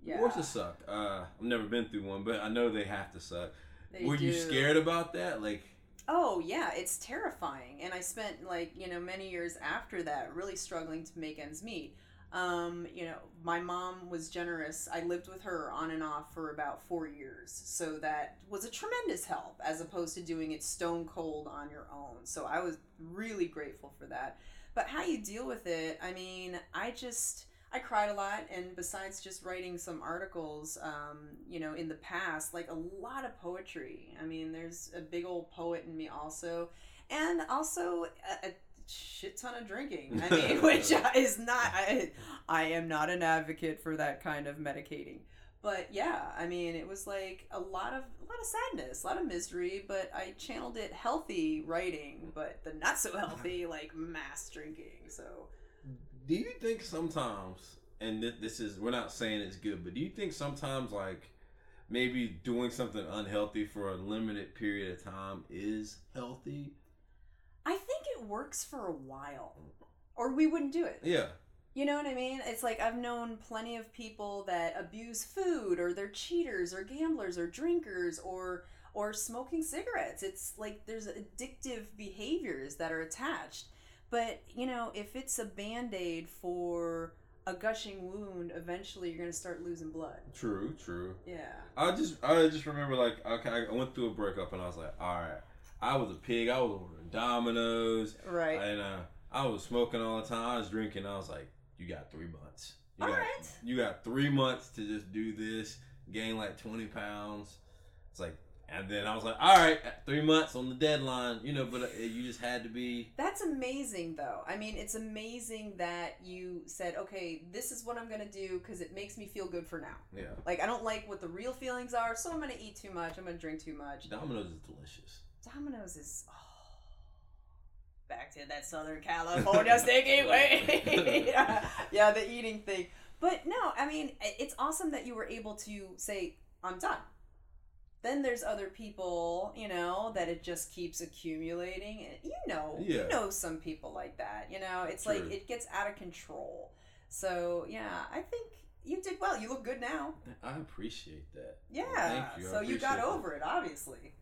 Yeah, wars suck. Uh, I've never been through one, but I know they have to suck. they Were you scared about that? Like, Oh yeah, it's terrifying, and I spent like you know many years after that really struggling to make ends meet. Um, you know, my mom was generous. I lived with her on and off for about four years, so that was a tremendous help as opposed to doing it stone cold on your own. So I was really grateful for that. But how you deal with it? I mean, I just I cried a lot, and besides just writing some articles, um, you know, in the past, like a lot of poetry. I mean, there's a big old poet in me also, and also a, a shit ton of drinking. I mean, which is not. I, I am not an advocate for that kind of medicating. But yeah, I mean, it was like a lot of a lot of sadness, a lot of misery. But I channeled it healthy writing, but the not so healthy like mass drinking. So do you think sometimes, and thi- this is, we're not saying it's good, but do you think sometimes, like, maybe doing something unhealthy for a limited period of time is healthy? I think it works for a while, or we wouldn't do it. Yeah. You know what I mean? It's like I've known plenty of people that abuse food or they're cheaters or gamblers or drinkers or or smoking cigarettes. It's like there's addictive behaviors that are attached. But, you know, if it's a band-aid for a gushing wound, eventually you're going to start losing blood. True, true. Yeah. I just I just remember like okay, I went through a breakup and I was like, all right, I was a pig. I was ordering Domino's, Right. and uh, I was smoking all the time. I was drinking. I was like, you got three months. You All got, right. You got three months to just do this, gain like twenty pounds. It's like, and then I was like, all right, three months on the deadline, you know. But uh, you just had to be. That's amazing, though. I mean, it's amazing that you said, okay, this is what I'm going to do because it makes me feel good for now. Yeah, Like, I don't like what the real feelings are, so I'm going to eat too much. I'm going to drink too much. Domino's is delicious. Domino's is. Oh, back to that Southern California sticky way. yeah, yeah, the eating thing. But no, I mean, it's awesome that you were able to say, I'm done. Then there's other people, you know, that it just keeps accumulating. Eh, you know, Yeah. you know some people like that. You know, it's True. like it gets out of control. So yeah, I think you did well. You look good now. I appreciate that. Yeah. Thank you. So you got that. over it, obviously.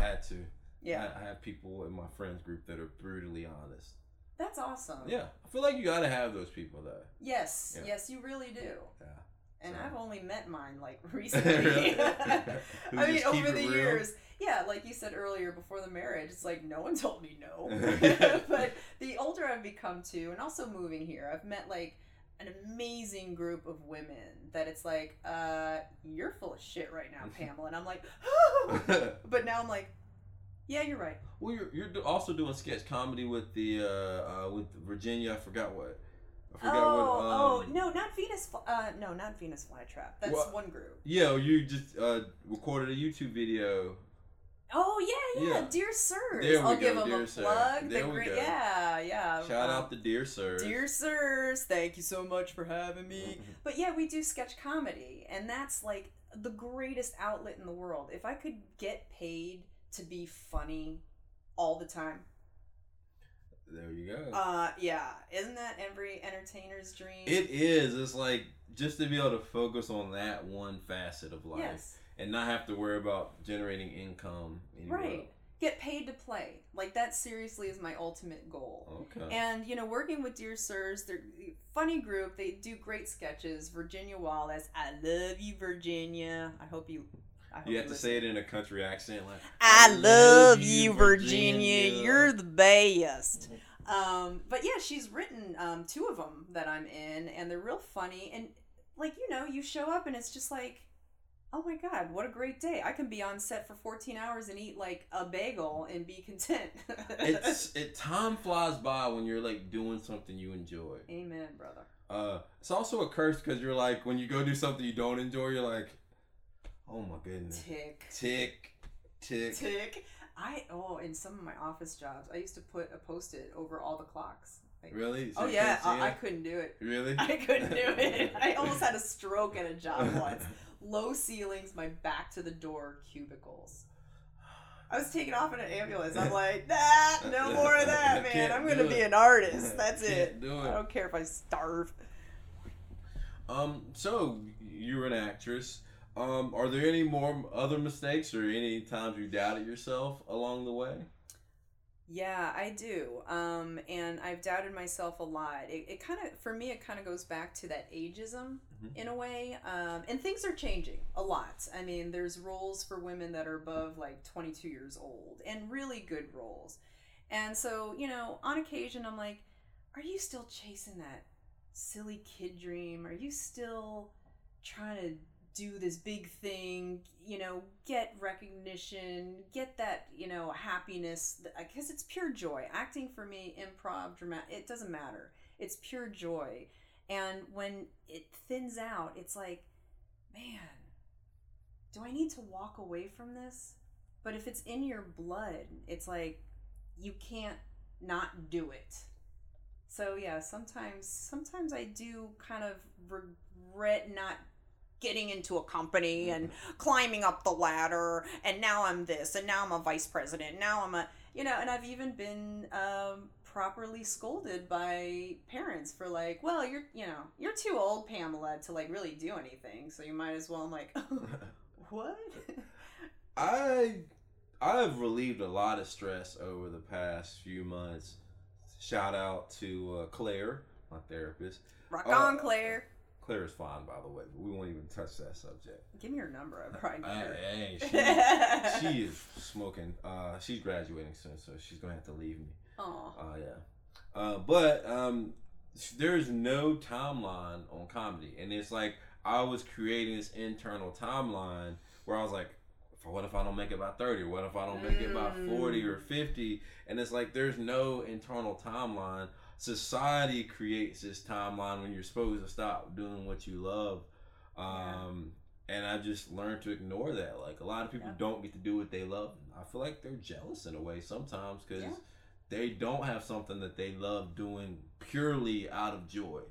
Had to. Yeah. I, I have people in my friends group that are brutally honest. That's awesome. Yeah, I feel like you got to have those people though. Yes, Yeah. yes, you really do. Yeah. And So- I've only met mine like recently. I mean, over the real? years. Yeah, like you said earlier, before the marriage, it's like no one told me no. But the older I've become too, and also moving here, I've met like an amazing group of women that it's like, uh, you're full of shit right now, Pamela. And I'm like, but now I'm like, yeah, you're right. well, you're, you're also doing sketch comedy with the uh, uh, with Virginia. I forgot what. I forgot oh, what. oh, Um, no, not Venus. Uh, no, not Venus Flytrap. That's What? one group. Yeah, you just uh, recorded a YouTube video. Oh yeah, yeah, Yeah. Dear Sirs. There I'll go, give them a Sir. plug. There The great-. Yeah, yeah. Shout um, out to Dear Sirs. Dear Sirs, thank you so much for having me. But yeah, we do sketch comedy, and that's like the greatest outlet in the world. If I could get paid to be funny all the time, There you go. uh, yeah, isn't that every entertainer's dream? it is. It's like just to be able to focus on that one facet of life yes, and not have to worry about generating income. Right. Get paid to play. Like that seriously is my ultimate goal. Okay. And you know, working with Dear Sirs, they're a funny group. They do great sketches. Virginia Wallace, I love you, Virginia. I hope you. I hope you have to listen. say it in a country accent, like I love you, Virginia. You're the best. Um, but yeah, she's written um, two of them that I'm in, and they're real funny. And like you know, you show up and it's just like, oh my god, what a great day! I can be on set for 14 hours and eat like a bagel and be content. it's it time flies by when you're like doing something you enjoy. amen, brother. Uh, it's also a curse because you're like when you go do something you don't enjoy, you're like, oh my goodness, Tick. tick, tick. Tick. I oh, in some of my office jobs, I used to put a post-it over all the clocks. Like, Really? So Oh yeah, I, I couldn't do it. Really? I couldn't do it. I almost had a stroke at a job once. Low ceilings, my back to the door, cubicles. I was taken off in an ambulance. I'm like, nah, no more of that, man. I'm gonna be an artist. That's it. do I don't care if I starve. Um, so you're an actress. Um, are there any more other mistakes or any times you doubted yourself along the way? Yeah, I do. Um, and I've doubted myself a lot. It, it kind of, for me, it kind of goes back to that ageism Mhm. in a way. Um, and things are changing a lot. I mean, there's roles for women that are above like 22 years old and really good roles. And so, you know, on occasion, I'm like, are you still chasing that silly kid dream? Are you still trying to do this big thing, you know, get recognition, get that, you know, happiness because it's pure joy. Acting for me, improv, dramatic, it doesn't matter. It's pure joy. And when it thins out, it's like, man, do I need to walk away from this? But if it's in your blood, it's like you can't not do it. So yeah, sometimes sometimes I do kind of regret not getting into a company and climbing up the ladder and now I'm this and now I'm a vice president. Now I'm a you know, and I've even been um properly scolded by parents for like, well, you're you know you're too old, Pamela, to like really do anything. So you might as well. I'm like, what? I I've relieved a lot of stress over the past few months. Shout out to uh, Claire, my therapist. Rock Uh, on, Claire. Claire is fine, by the way, but we won't even touch that subject. Give me your number. I probably Uh, her. hey, she, she is smoking. Uh, she's graduating soon, so she's gonna have to leave me. Oh. Uh, yeah. Uh, but um, there's no timeline on comedy, and it's like I was creating this internal timeline where I was like, "What if I don't make it by 30? What if I don't make it by 40 or 50?" And it's like there's no internal timeline. Society creates this timeline when you're supposed to stop doing what you love. Um, And I just learned to ignore that. Like a lot of people Yeah. don't get to do what they love. I feel like they're jealous in a way sometimes because Yeah. they don't have something that they love doing purely out of joy.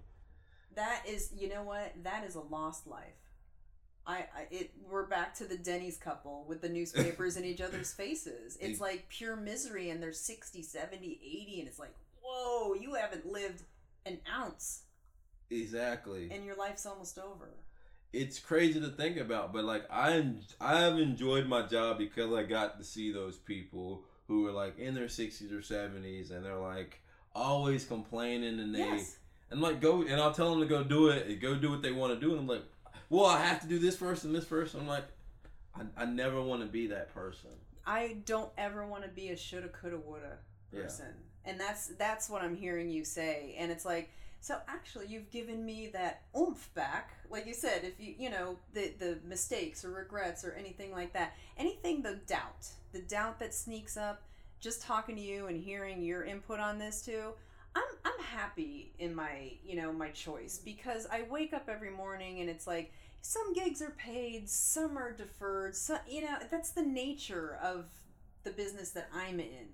That is, you know what? That is a lost life. I, I it we're back to the Denny's couple with the newspapers in each other's faces. It's like pure misery and they're 60, 70, 80 and it's like, "Whoa, you haven't lived an ounce Exactly. and your life's almost over." it's crazy to think about, but like I I have enjoyed my job because I got to see those people who are like in their 60s or 70s and they're like always complaining and they yes. and like go and I'll tell them to go do it, go do what they want to do and I'm like, "Well, I have to do this first and this first. I'm like I, I never want to be that person. I don't ever want to be a shoulda coulda woulda person. And that's that's what I'm hearing you say. And it's like so actually you've given me that oomph back. Like you said, if you you know, the the mistakes or regrets or anything like that. Anything the doubt. The doubt that sneaks up just talking to you and hearing your input on this too. I'm I'm happy in my, you know, my choice because I wake up every morning and it's like some gigs are paid, some are deferred. So you know that's the nature of the business that I'm in.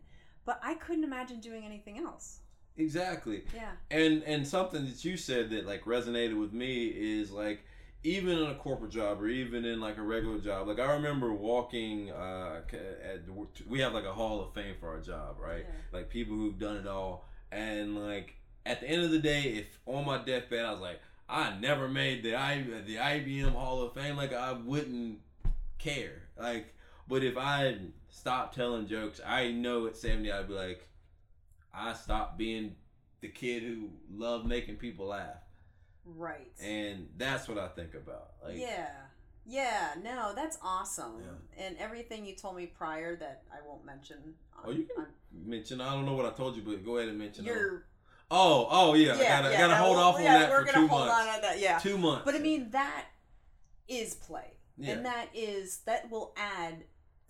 But I couldn't imagine doing anything else. Exactly. Yeah. And and something that you said that like resonated with me is like even in a corporate job or even in like a regular job. Like I remember walking uh at we have like a hall of fame for our job, right? Yeah. Like people who've done it all and like at the end of the day if on my deathbed I was like I never made the I the IBM Hall of Fame like I wouldn't care. Like but if I stopped telling jokes, I know at 70 I'd be like I stopped being the kid who loved making people laugh. Right. And that's what I think about. Like yeah. Yeah, no, that's awesome. Yeah. And everything you told me prior that I won't mention. On, Oh, you can on mention I don't know what I told you, but go ahead and mention your Oh, oh yeah. yeah, I gotta, yeah, gotta hold we'll- off on yeah, that we're for two hold months. on to that. Yeah. Two months. But I mean that is play. And that is that will add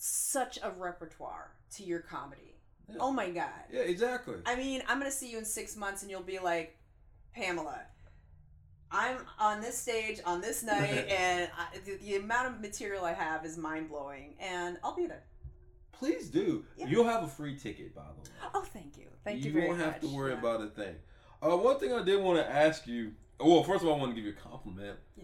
such a repertoire to your comedy. Yeah. Oh my god. Yeah, exactly. I mean, I'm gonna see you in six months, and you'll be like, Pamela. I'm on this stage on this night, and I, the, the amount of material I have is mind blowing, and I'll be there. Please do. Yeah. You'll have a free ticket, by the way. Oh, thank you, thank you, very much. you won't much. have to worry Yeah. about a thing. Uh, one thing I did want to ask you. Well, first of all, I want to give you a compliment. Yeah.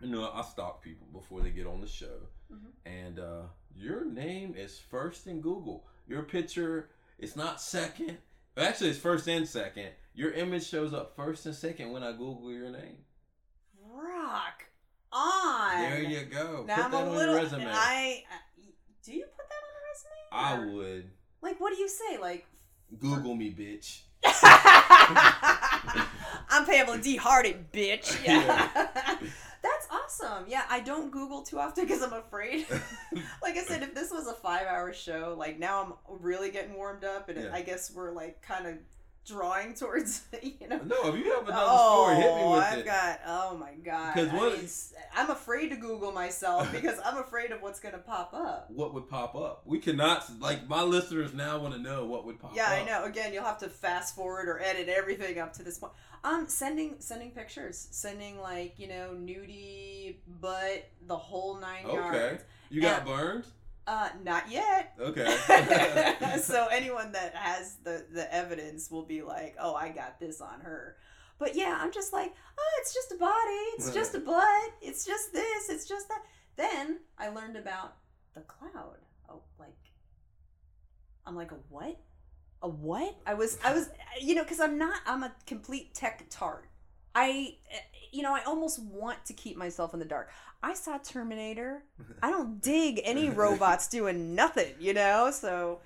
You know, I stalk people before they get on the show, Mhm. and uh, your name is first in Google. Your picture is not second. Actually, it's first and second. Your image shows up first and second when I Google your name. Rock on. There you go. Now Put I'm that a on little. your resume. I do you put that on a resume? Or- would. Like, what do you say? Like, Google me, bitch. I'm Pamela D. Hardy, bitch. Yeah. Yeah. Awesome. Yeah, I don't Google too often because I'm afraid. like I said, if this was a five hour show, like now I'm really getting warmed up, and Yeah. I guess we're like kind of drawing towards, you know. no, if you have another oh, story, hit me with I've it. got. Oh my god. 'Cause I what- mean, s- I'm afraid to Google myself because I'm afraid of what's gonna pop up. what would pop up? We cannot like my listeners now want to know what would pop Yeah, up. Yeah, I know. Again, you'll have to fast forward or edit everything up to this point. Um, sending sending pictures, sending like you know nudie butt, the whole nine Okay. yards. Okay. You got And- burned? Uh, not yet. Okay. so anyone that has the the evidence will be like, oh, I got this on her. But yeah, I'm just like, oh, it's just a body, it's just a butt, it's just this, it's just that. Then I learned about the cloud. Oh, like, I'm like a what? a what? I was I was you know because I'm not I'm a complete tech tart. I you know I almost want to keep myself in the dark. I saw Terminator. I don't dig any robots doing nothing, you know. So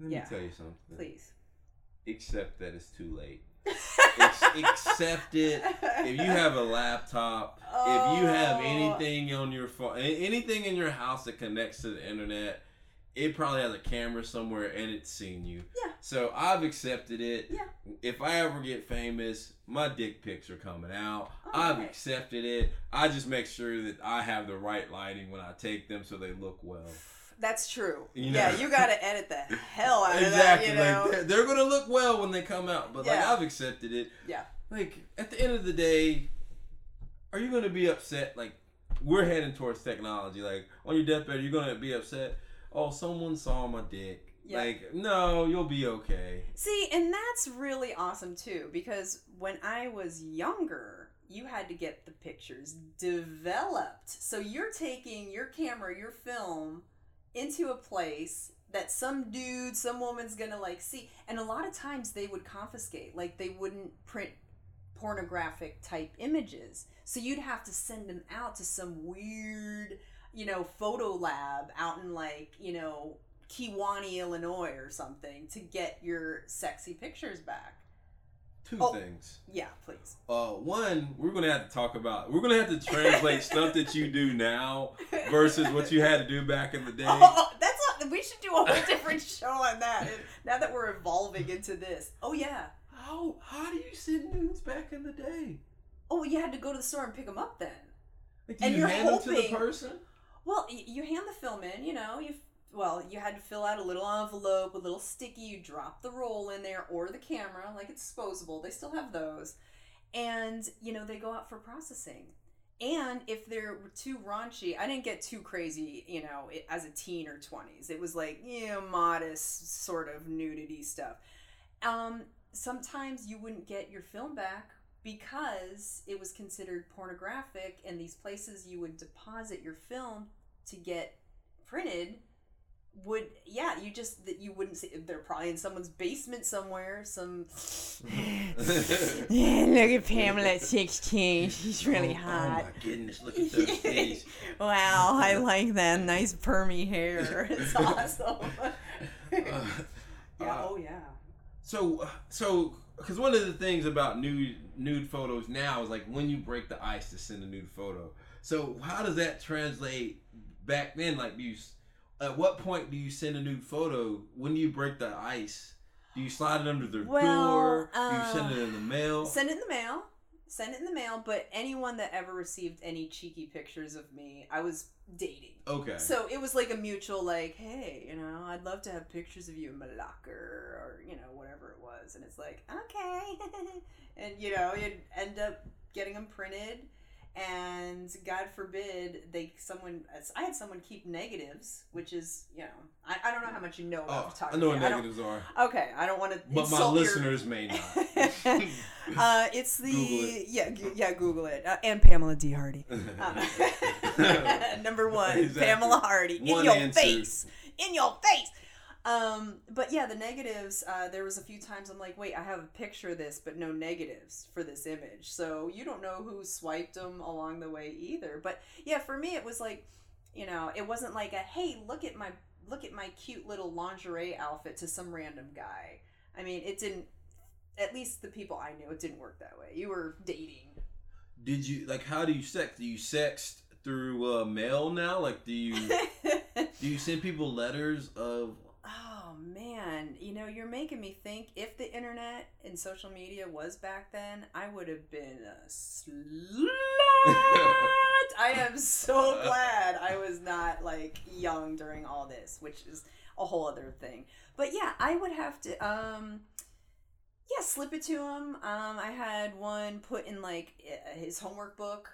Let me tell you something. please. Accept that it's too late. Accept it. If you have a laptop, if you have Oh. anything on your phone, anything in your house that connects to the internet, it probably has a camera somewhere and it's seen you. Yeah. So I've accepted it. Yeah. If I ever get famous, my dick pics are coming out. Oh, I've accepted it. I just make sure that I have the right lighting when I take them so they look well. That's true. You yeah, you got to edit the hell out of exactly. that. You know. Like they're, they're gonna look well when they come out, but like I've accepted it. Yeah. Like at the end of the day, are you gonna be upset? Like we're heading towards technology. Like on your deathbed, you're gonna be upset. Oh, someone saw my dick. Yeah. Like no, you'll be okay. See, and that's really awesome too because when I was younger, you had to get the pictures developed. So you're taking your camera, your film into a place that some dude, some woman's to like see. And a lot of times they would confiscate, like they wouldn't print pornographic type images. So you'd have to send them out to some weird, you know, photo lab out in like, you know, Kewanee, Illinois or something to get your sexy pictures back. Two Oh. things. Yeah, please. Uh, one, we're gonna have to talk about. We're gonna have to translate stuff that you do now versus what you had to do back in the day. Oh, that's not, we should do a whole different show on that. Now that we're evolving into this. Oh yeah. How how do you send nudes back in the day? Oh, you had to go to the store and pick them up then. Like, do And you you're hand them to the person? Well, you hand the film in, you know, you well, you had to fill out a little envelope, a little sticky, you drop the roll in there or the camera, like it's disposable. They still have those. And, you know, they go out for processing. And if they're too raunchy, I didn't get too crazy, you know, as a teen or 20s. It was like, you know, modest sort of nudity stuff. Um, sometimes you wouldn't get your film back because it was considered pornographic and these places you would deposit your film to get printed would yeah you just that you wouldn't see they're probably in someone's basement somewhere some yeah look at pamela at 16 she's really Oh, hot. Oh my goodness, look at those titties. wow i like that. Nice permy hair. It's awesome. yeah Uh, oh yeah. So, so, because one of the things about nude nude photos now is like when you break the ice to send a nude photo. So, how does that translate back then? Like, do you, at what point do you send a nude photo? When do you break the ice? Do you slide it under their Well, door? do you uh, send it in the mail? Send it in the mail. Send it in the mail. But anyone that ever received any cheeky pictures of me, I was dating. okay. So it was like a mutual, like, hey, you know, I'd love to have pictures of you in my locker or, you know, whatever it was. And it's like, okay. and, you know, you'd end up getting them printed. And God forbid they someone I had someone keep negatives, which is you know I, I don't know how much you know about oh, I photography. know what I negatives are, Okay, I don't want to. but my listeners may not. uh, it's the it. yeah gu- yeah Google it uh, and Pamela D Hardy. Um, number one, Exactly. Pamela Hardy in your answer. face, in your face. Um, but yeah, the negatives. Uh, there was a few times I'm like, wait, I have a picture of this, but no negatives for this image. So you don't know who swiped them along the way either. But yeah, for me, it was like, you know, it wasn't like a hey, look at my look at my cute little lingerie outfit to some random guy. I mean, it didn't. At least the people I knew, it didn't work that way. You were dating. Did you like? How do you sex? Do you sext through uh, mail now? Like, do you do you send people letters of? Man, you know, you're making me think if the internet and social media was back then, I would have been a slut. I am so glad I was not like young during all this, which is a whole other thing. But yeah, I would have to um yeah, slip it to him. Um I had one put in like his homework book,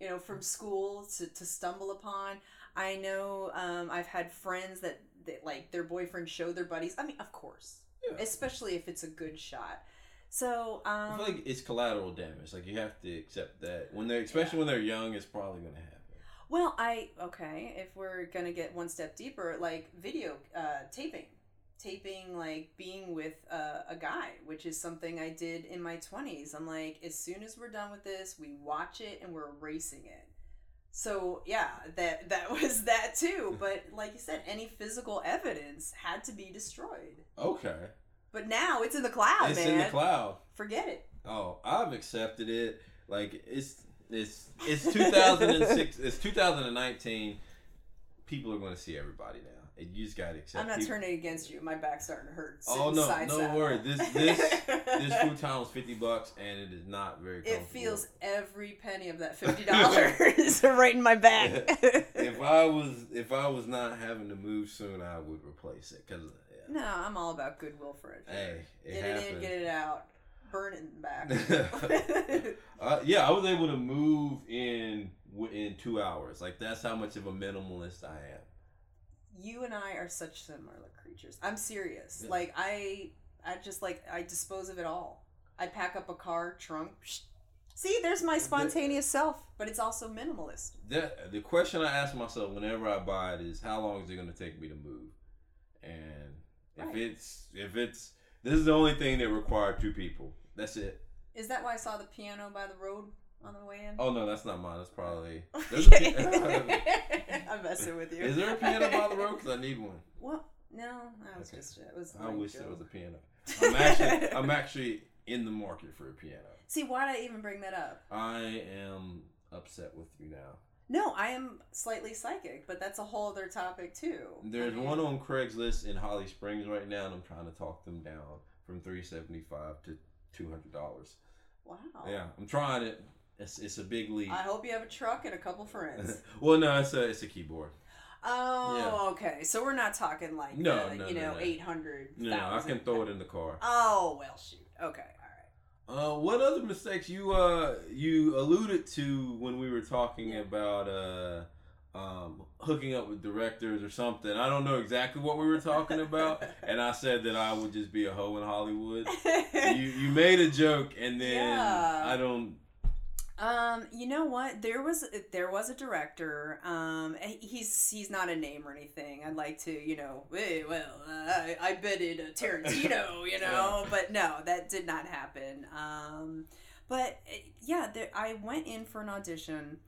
you know, from school to to stumble upon. I know um, I've had friends that, that like their boyfriend show their buddies. I mean, of course, Yeah. especially if it's a good shot. So I um, feel like it's collateral damage. Like you have to accept that when they're, especially when they're young, it's probably gonna happen. well, I okay. If we're gonna get one step deeper, like video uh, taping, taping like being with uh, a guy, which is something I did in my 20s. I'm like, as soon as we're done with this, we watch it and we're erasing it. So yeah, that that was that too. Hmm. But like you said, any physical evidence had to be destroyed. Okay. But now it's in the cloud, it's man. in the cloud. Forget it. Oh, I've accepted it. Like it's it's it's 2006. it's 2019. People are going to see everybody now. And you just got to accept. I'm not people- turning against you. My back's starting to hurt. Oh no, no saddle. worry. This this this futon was 50 bucks, and it is not very. It feels every penny of that fifty dollars right in my back. if I was if I was not having to move soon, I would replace it because yeah. no, I'm all about goodwill for it. Hey, it get it in, get it out, burn it in the back. uh, yeah, I was able to move in in two hours. Like that's how much of a minimalist I am. You and I are such similar creatures. I'm serious. Yeah. Like I, I just like I dispose of it all. I pack up a car trunk. psh. See, there's my spontaneous self, but it's also minimalist. That the question I ask myself whenever I buy it is how long is it going to take me to move? And if Right. it's if it's this is the only thing that required two people. That's it. Is that why I saw the piano by the road on the way in? Oh no, that's not mine. That's probably. There's a pi- I'm messing with you. is there a piano by the road? Because I need one. What? No, I was Okay. just it was. I wish there was a piano. I'm actually I'm actually in the market for a piano. See, why did I even bring that up? I am upset with you now. No, I am slightly psychic, but that's a whole other topic too. There's I mean, one on Craigslist in Holly Springs right now, and I'm trying to talk them down from three seventy five to two hundred dollars. Wow. Yeah, I'm trying it. It's, it's a big leap. I hope you have a truck and a couple friends. well, no, it's a it's a keyboard. Oh, okay. So we're not talking like No, the, no, you no, know no. eight hundred. No, I can throw it in the car. Oh well, shoot. Okay, all right. Uh, what other mistakes you uh you alluded to when we were talking Yeah. about uh um hooking up with directors or something? I don't know exactly what we were talking about, and I said that I would just be a hoe in Hollywood. you you made a joke, and then Yeah. I don't. Um, you know what? There was there was a director. Um, he's he's not a name or anything. I'd like to, you know, hey, well, uh, I I betted uh, Tarantino, you know, but no, that did not happen. Um, but uh, yeah, there, I went in for an audition,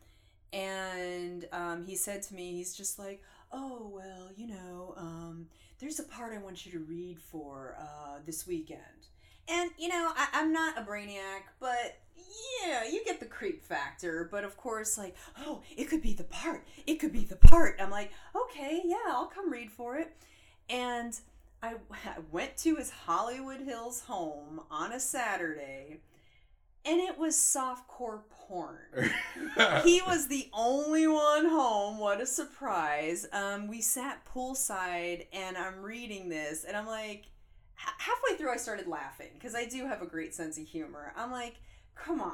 and um, he said to me, he's just like, oh well, you know, um, there's a part I want you to read for uh, this weekend. And you know, I, I'm not a brainiac, but yeah, you get the creep factor. But of course, like, oh, it could be the part. It could be the part. I'm like, okay, yeah, I'll come read for it. And I, I went to his Hollywood Hills home on a Saturday, and it was softcore porn. he was the only one home. What a surprise. Um, we sat poolside and I'm reading this and I'm like, h- halfway through I started laughing because I do have a great sense of humor. I'm like, come on,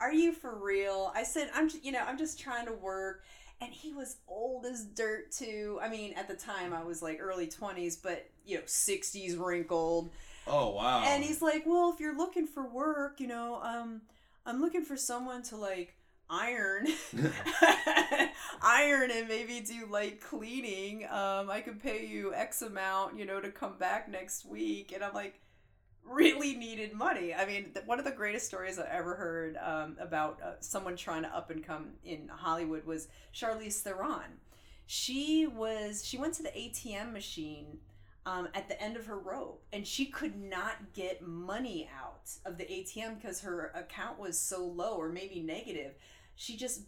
are you for real? I said, I'm, you know, I'm just trying to work. And he was old as dirt too. I mean, at the time I was like early 20s, but you know, 60s wrinkled. oh wow! And he's like, "Well, if you're looking for work, you know, um, I'm looking for someone to like iron, iron, and maybe do light cleaning. Um, I could pay you X amount, you know, to come back next week." And I'm like, really needed money. I mean, th- one of the greatest stories I ever heard um, about uh, someone trying to up and come in Hollywood was Charlize Theron. She was she went to the ATM machine um, at the end of her rope, and she could not get money out of the ATM because her account was so low or maybe negative. She just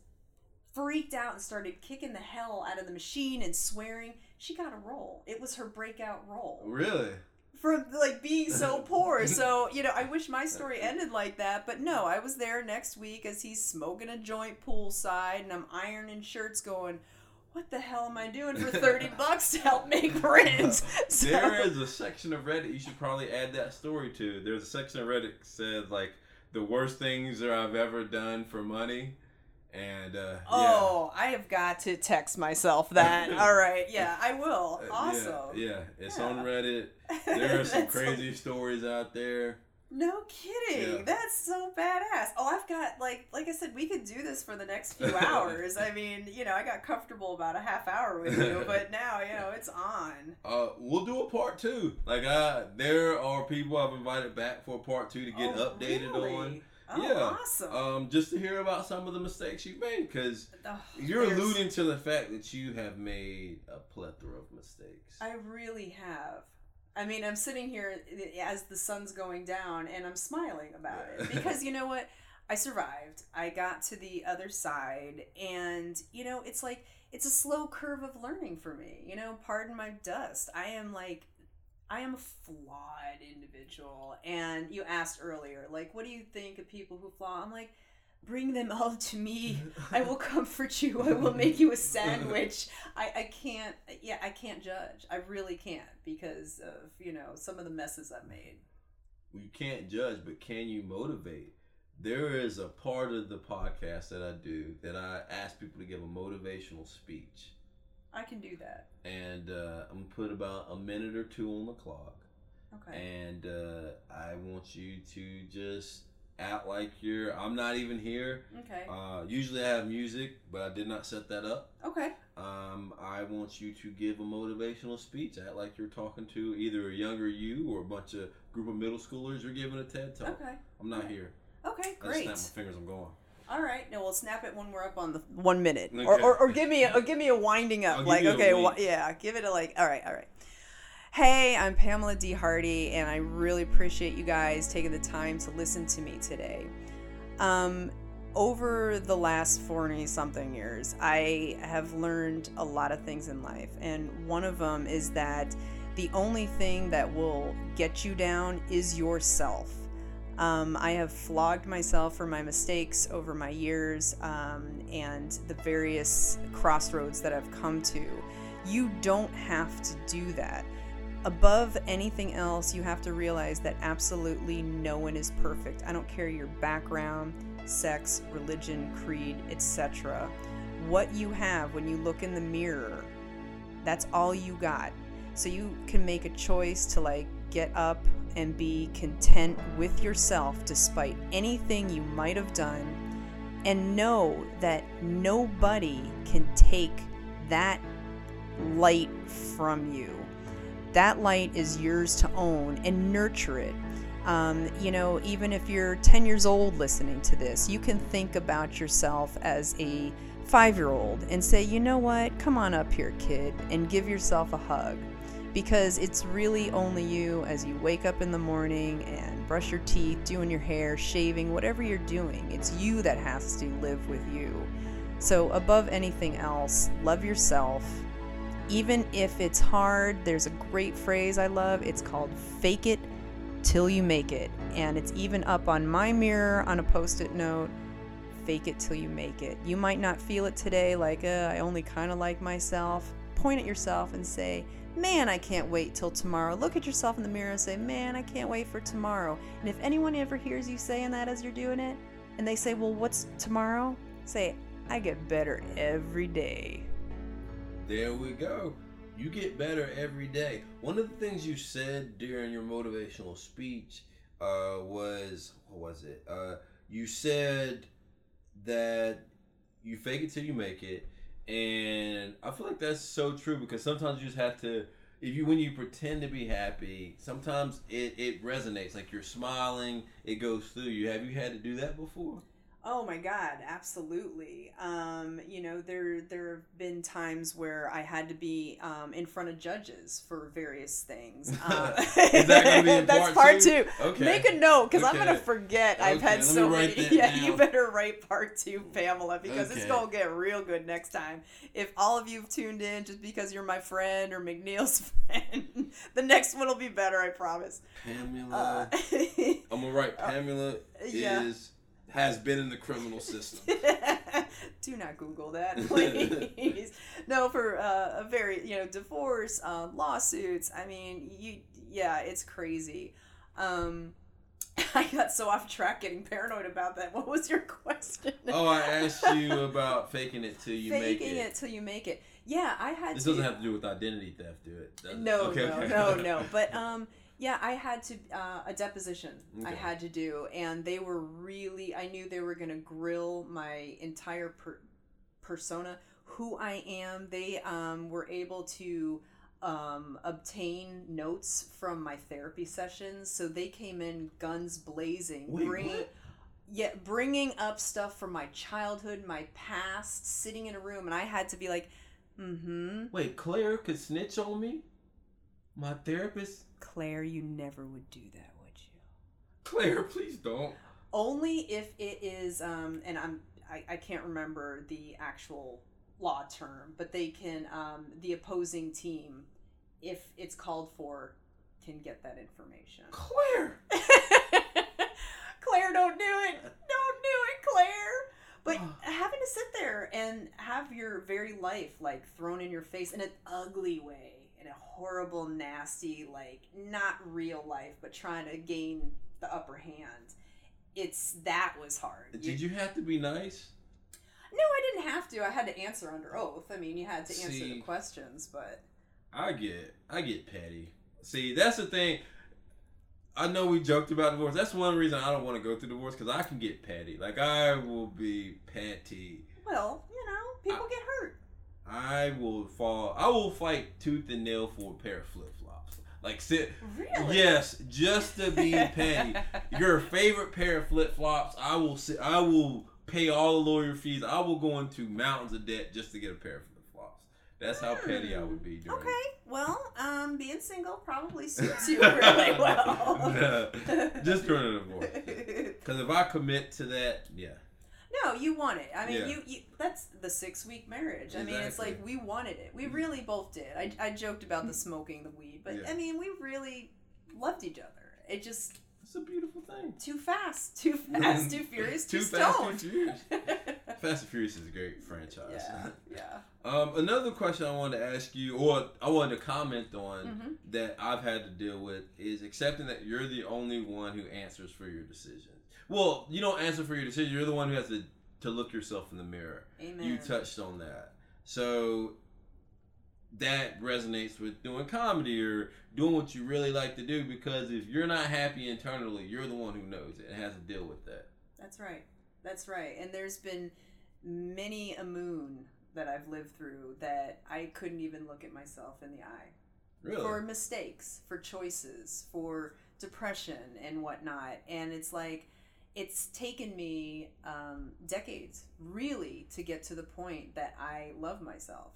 freaked out and started kicking the hell out of the machine and swearing. She got a role. It was her breakout role really. from like being so poor. So, you know, I wish my story ended like that, but no, I was there next week as he's smoking a joint poolside and I'm ironing shirts going, what the hell am I doing for 30 bucks to help make rent? So, There is a section of Reddit you should probably add that story to. There's a section of Reddit that says like the worst things that I've ever done for money, and uh, Oh, I have got to text myself that. All right. Yeah, I will. yeah, Uh, Awesome. Yeah, yeah, it's Yeah. on Reddit. There are some crazy stories out there. No kidding. Yeah. That's so badass. Oh, I've got like like I said, we could do this for the next few hours. I mean, you know, I got comfortable about a half hour with you, but now you know it's on. Uh, we'll do a part two. Like, I there are people I've invited back for a part two to get Oh, updated really? on. Oh, Yeah. awesome. Um, just to hear about some of the mistakes you've made, because Ugh, you're there's- alluding to the fact that you have made a plethora of mistakes. I really have. I mean, I'm sitting here as the sun's going down and I'm smiling about Yeah. it because you know what? I survived. I got to the other side and you know, it's like it's a slow curve of learning for me. You know, pardon my dust. I am like I am a flawed individual and you asked earlier like what do you think of people who flaw? I'm like bring them all to me. I will comfort you. I will make you a sandwich. I, I can't, yeah, I can't judge. I really can't because of, you know, some of the messes I've made. you can't judge, but can you motivate? There is a part of the podcast that I do that I ask people to give a motivational speech. I can do that. And uh, I'm to put about a minute or two on the clock. Okay. And uh, I want you to just act like you're, I'm not even here. Okay. Uh, usually I have music, but I did not set that up. Okay. Um, I want you to give a motivational speech. Act like you're talking to either a younger you or a bunch of group of middle schoolers. You're giving a TED talk. Okay. I'm not here. Okay. great. I just snap my fingers. I'm going. All right. No, we'll snap it when we're up on the one minute, or, Okay. or, or give me a, or give me a winding I'll up. Like okay, wha- yeah, give it a like. All right, all right. Hey, I'm Pamela D. Hardy, and I really appreciate you guys taking the time to listen to me today. Um, over the last 40 something years, I have learned a lot of things in life, and one of them is that the only thing that will get you down is yourself. Um, I have flogged myself for my mistakes over my years um, and the various crossroads that I've come to. You don't have to do that. Above anything else, you have to realize that absolutely no one is perfect. I don't care your background, sex, religion, creed, etc. What you have when you look in the mirror, that's all you got. So you can make a choice to like get up and be content with yourself despite anything you might have done and know that nobody can take that light from you. That light is yours to own and nurture it. Um, you know, even if you're 10 years old listening to this, you can think about yourself as a five year old and say, you know what, come on up here, kid, and give yourself a hug. Because it's really only you as you wake up in the morning and brush your teeth, doing your hair, shaving, whatever you're doing. It's you that has to live with you. So, above anything else, love yourself. Even if it's hard, there's a great phrase I love. It's called fake it till you make it. And it's even up on my mirror on a post it note fake it till you make it. You might not feel it today, like, uh, I only kind of like myself. Point at yourself and say, Man, I can't wait till tomorrow. Look at yourself in the mirror and say, Man, I can't wait for tomorrow. And if anyone ever hears you saying that as you're doing it, and they say, Well, what's tomorrow? Say, I get better every day. There we go. You get better every day. One of the things you said during your motivational speech uh, was what was it? Uh, you said that you fake it till you make it, and I feel like that's so true because sometimes you just have to. If you when you pretend to be happy, sometimes it, it resonates. Like you're smiling, it goes through you. Have you had to do that before? Oh my God, absolutely. Um, you know, there there have been times where I had to be um, in front of judges for various things. Uh, Is that gonna be in that's part part two? two. Okay. Make a note because I'm gonna forget. I've had so many. Yeah, you better write part two, Pamela, because it's gonna get real good next time. If all of you've tuned in just because you're my friend or McNeil's friend, the next one will be better. I promise. Pamela. Uh, I'm gonna write Pamela yeah. is has been in the criminal system. Do not Google that, please. no, for uh, a very you know divorce, um, lawsuits. I mean, you yeah, it's crazy. Um, I got so off track, getting paranoid about that. What was your question? oh, I asked you about faking it till you make it. Faking it. it till you make it. Yeah, I had This to. doesn't have to do with identity theft, do it? does it? no, Okay, no, okay. no, no. But um, Yeah, I had to uh, a deposition. I had to do, and they were really. I knew they were going to grill my entire per- persona, who I am. They um, were able to um, obtain notes from my therapy sessions, so they came in guns blazing, Wait, bringing. what? Yeah, bringing up stuff from my childhood, my past, sitting in a room, and I had to be like, "Mm-hmm, Wait, Claire could snitch on me? My therapist? Claire, you never would do that, would you?" Claire, please don't. only if it is um and i'm I, I can't remember the actual law term but they can um the opposing team if it's called for can get that information Claire! claire don't do it don't do it claire but having to sit there and have your very life like thrown in your face in an ugly way in a horrible nasty like not real life but trying to gain the upper hand it's that was hard Did you have to be nice? no i didn't have to i had to answer under oath i mean you had to answer the questions but I get I get petty. See, that's the thing. I know we joked about divorce. That's one reason I don't want to go through divorce because I can get petty. Like I will be petty. well you know people get hurt I will fall. I will fight tooth and nail for a pair of flip flops. Like sit. really Yes, just to be petty. Your favorite pair of flip flops. I will sit. I will pay all the lawyer fees. I will go into mountains of debt just to get a pair of flip flops. That's how petty I would be. During okay well um being single probably suits you really well just during a divorce. Because if I commit to that, yeah. No, you want it. I mean, Yeah. you, you that's the six week marriage. I mean, it's like we wanted it. We really both did. I, I joked about the smoking the weed, but Yeah. I mean, we really loved each other. It just It's a beautiful thing. too fast, too fast, too furious, too, Too fast, stoned. too furious. Fast and Furious is a great franchise. yeah, yeah. Um, another question I wanted to ask you, or I wanted to comment on Mhm. that I've had to deal with, is accepting that you're the only one who answers for your decisions. Well, you don't answer for your decision. You're the one who has to to look yourself in the mirror. Amen. You touched on that, so that resonates with doing comedy or doing what you really like to do. Because if you're not happy internally, you're the one who knows it and has to deal with that. That's right. That's right. And there's been many a moon that I've lived through that I couldn't even look at myself in the eye. Really. for mistakes, for choices, for depression and whatnot. And it's like, it's taken me um, decades, really, to get to the point that I love myself.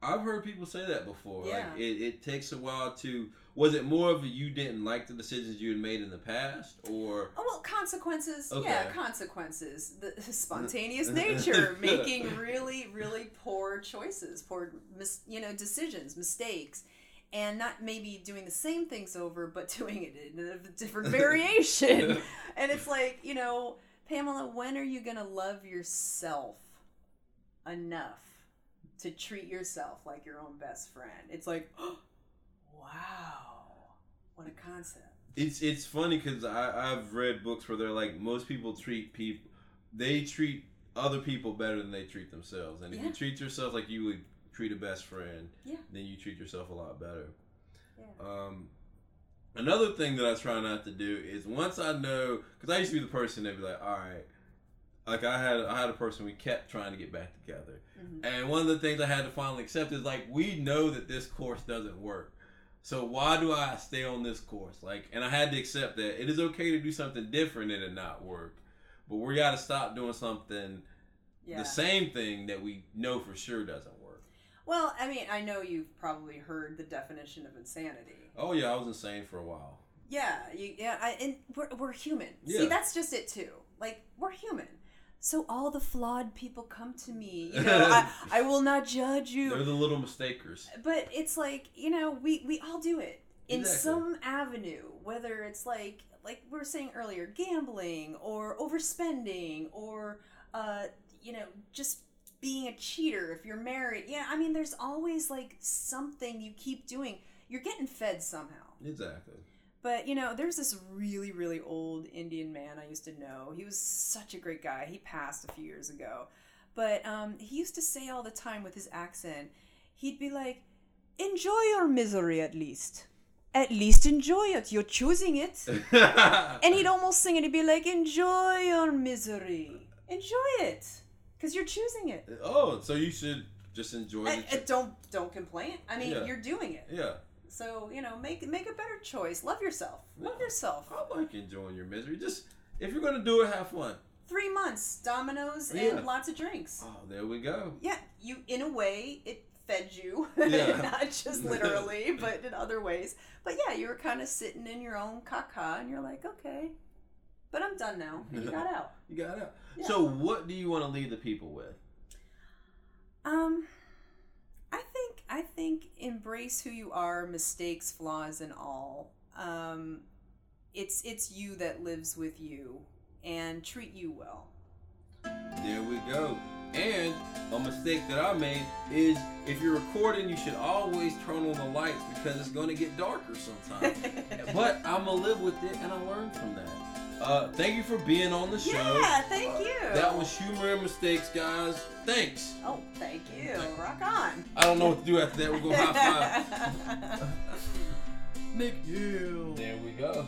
I've heard people say that before. Yeah. Like it, it takes a while to. Was it more of a you didn't like the decisions you had made in the past, or Oh, well, consequences. Yeah, consequences. The spontaneous nature, making really, really poor choices, poor, mis- you know, decisions, mistakes. And not maybe doing the same things over, but doing it in a different variation. and it's like, you know, Pamela, when are you going to love yourself enough to treat yourself like your own best friend? It's like, wow, what a concept. it's it's funny because I I've read books where they're like most people treat people they treat other people better than they treat themselves, and if you treat yourself like you would treat a best friend, Yeah. then you treat yourself a lot better. Yeah. Um, another thing that I try not to do is once I know, because I used to be the person that'd be like, all right, like I had I had a person we kept trying to get back together, Mhm. and one of the things I had to finally accept is like we know that this course doesn't work. So why do I stay on this course? Like, and I had to accept that it is okay to do something different and it not work, but we got to stop doing something Yeah. the same thing that we know for sure doesn't work. Well, I mean, I know you've probably heard the definition of insanity. Oh yeah, I was insane for a while. Yeah, you, yeah, I, and we're, we're human. Yeah. See, that's just it too. Like we're human. So all the flawed people come to me. You know, I, I will not judge you. They're the little mistakers. but it's like you know, we we all do it in Exactly. some avenue. Whether it's like like we were saying earlier, gambling or overspending or uh, you know just being a cheater if you're married. Yeah, I mean, there's always like something you keep doing. You're getting fed somehow. Exactly. But you know, there's this really, really old Indian man I used to know. He was such a great guy. He passed a few years ago. But um, he used to say all the time with his accent, he'd be like, Enjoy your misery at least. at least enjoy it. You're choosing it. and he'd almost sing it. He'd be like, enjoy your misery. Enjoy it. Because you're choosing it. oh, so you should just enjoy the don't don't complain. I mean, Yeah. you're doing it. Yeah. So, you know, make make a better choice. Love yourself. Love Yeah. yourself. I like enjoying your misery. Just if you're gonna do it, have fun. Three months, Domino's, Yeah. and lots of drinks. Oh, there we go. Yeah, you in a way it fed you, Yeah. not just literally, but in other ways. But yeah, you were kind of sitting in your own caca, and you're like, okay, but I'm done now. You got out. You got out. Yeah. So, what do you want to leave the people with? Um, I think I think embrace who you are, mistakes, flaws, and all. Um, it's it's you that lives with you, and treat you well. There we go. And a mistake that I made is if you're recording, you should always turn on the lights because it's going to get darker sometimes. but I'm gonna live with it, and I learned from that. Uh, thank you for being on the show. yeah, thank Uh, you. That was humor in mistakes, guys. Thanks. Oh, thank you. Rock on. I don't know what to do after that. We're gonna high five. Nick Hill. There we go.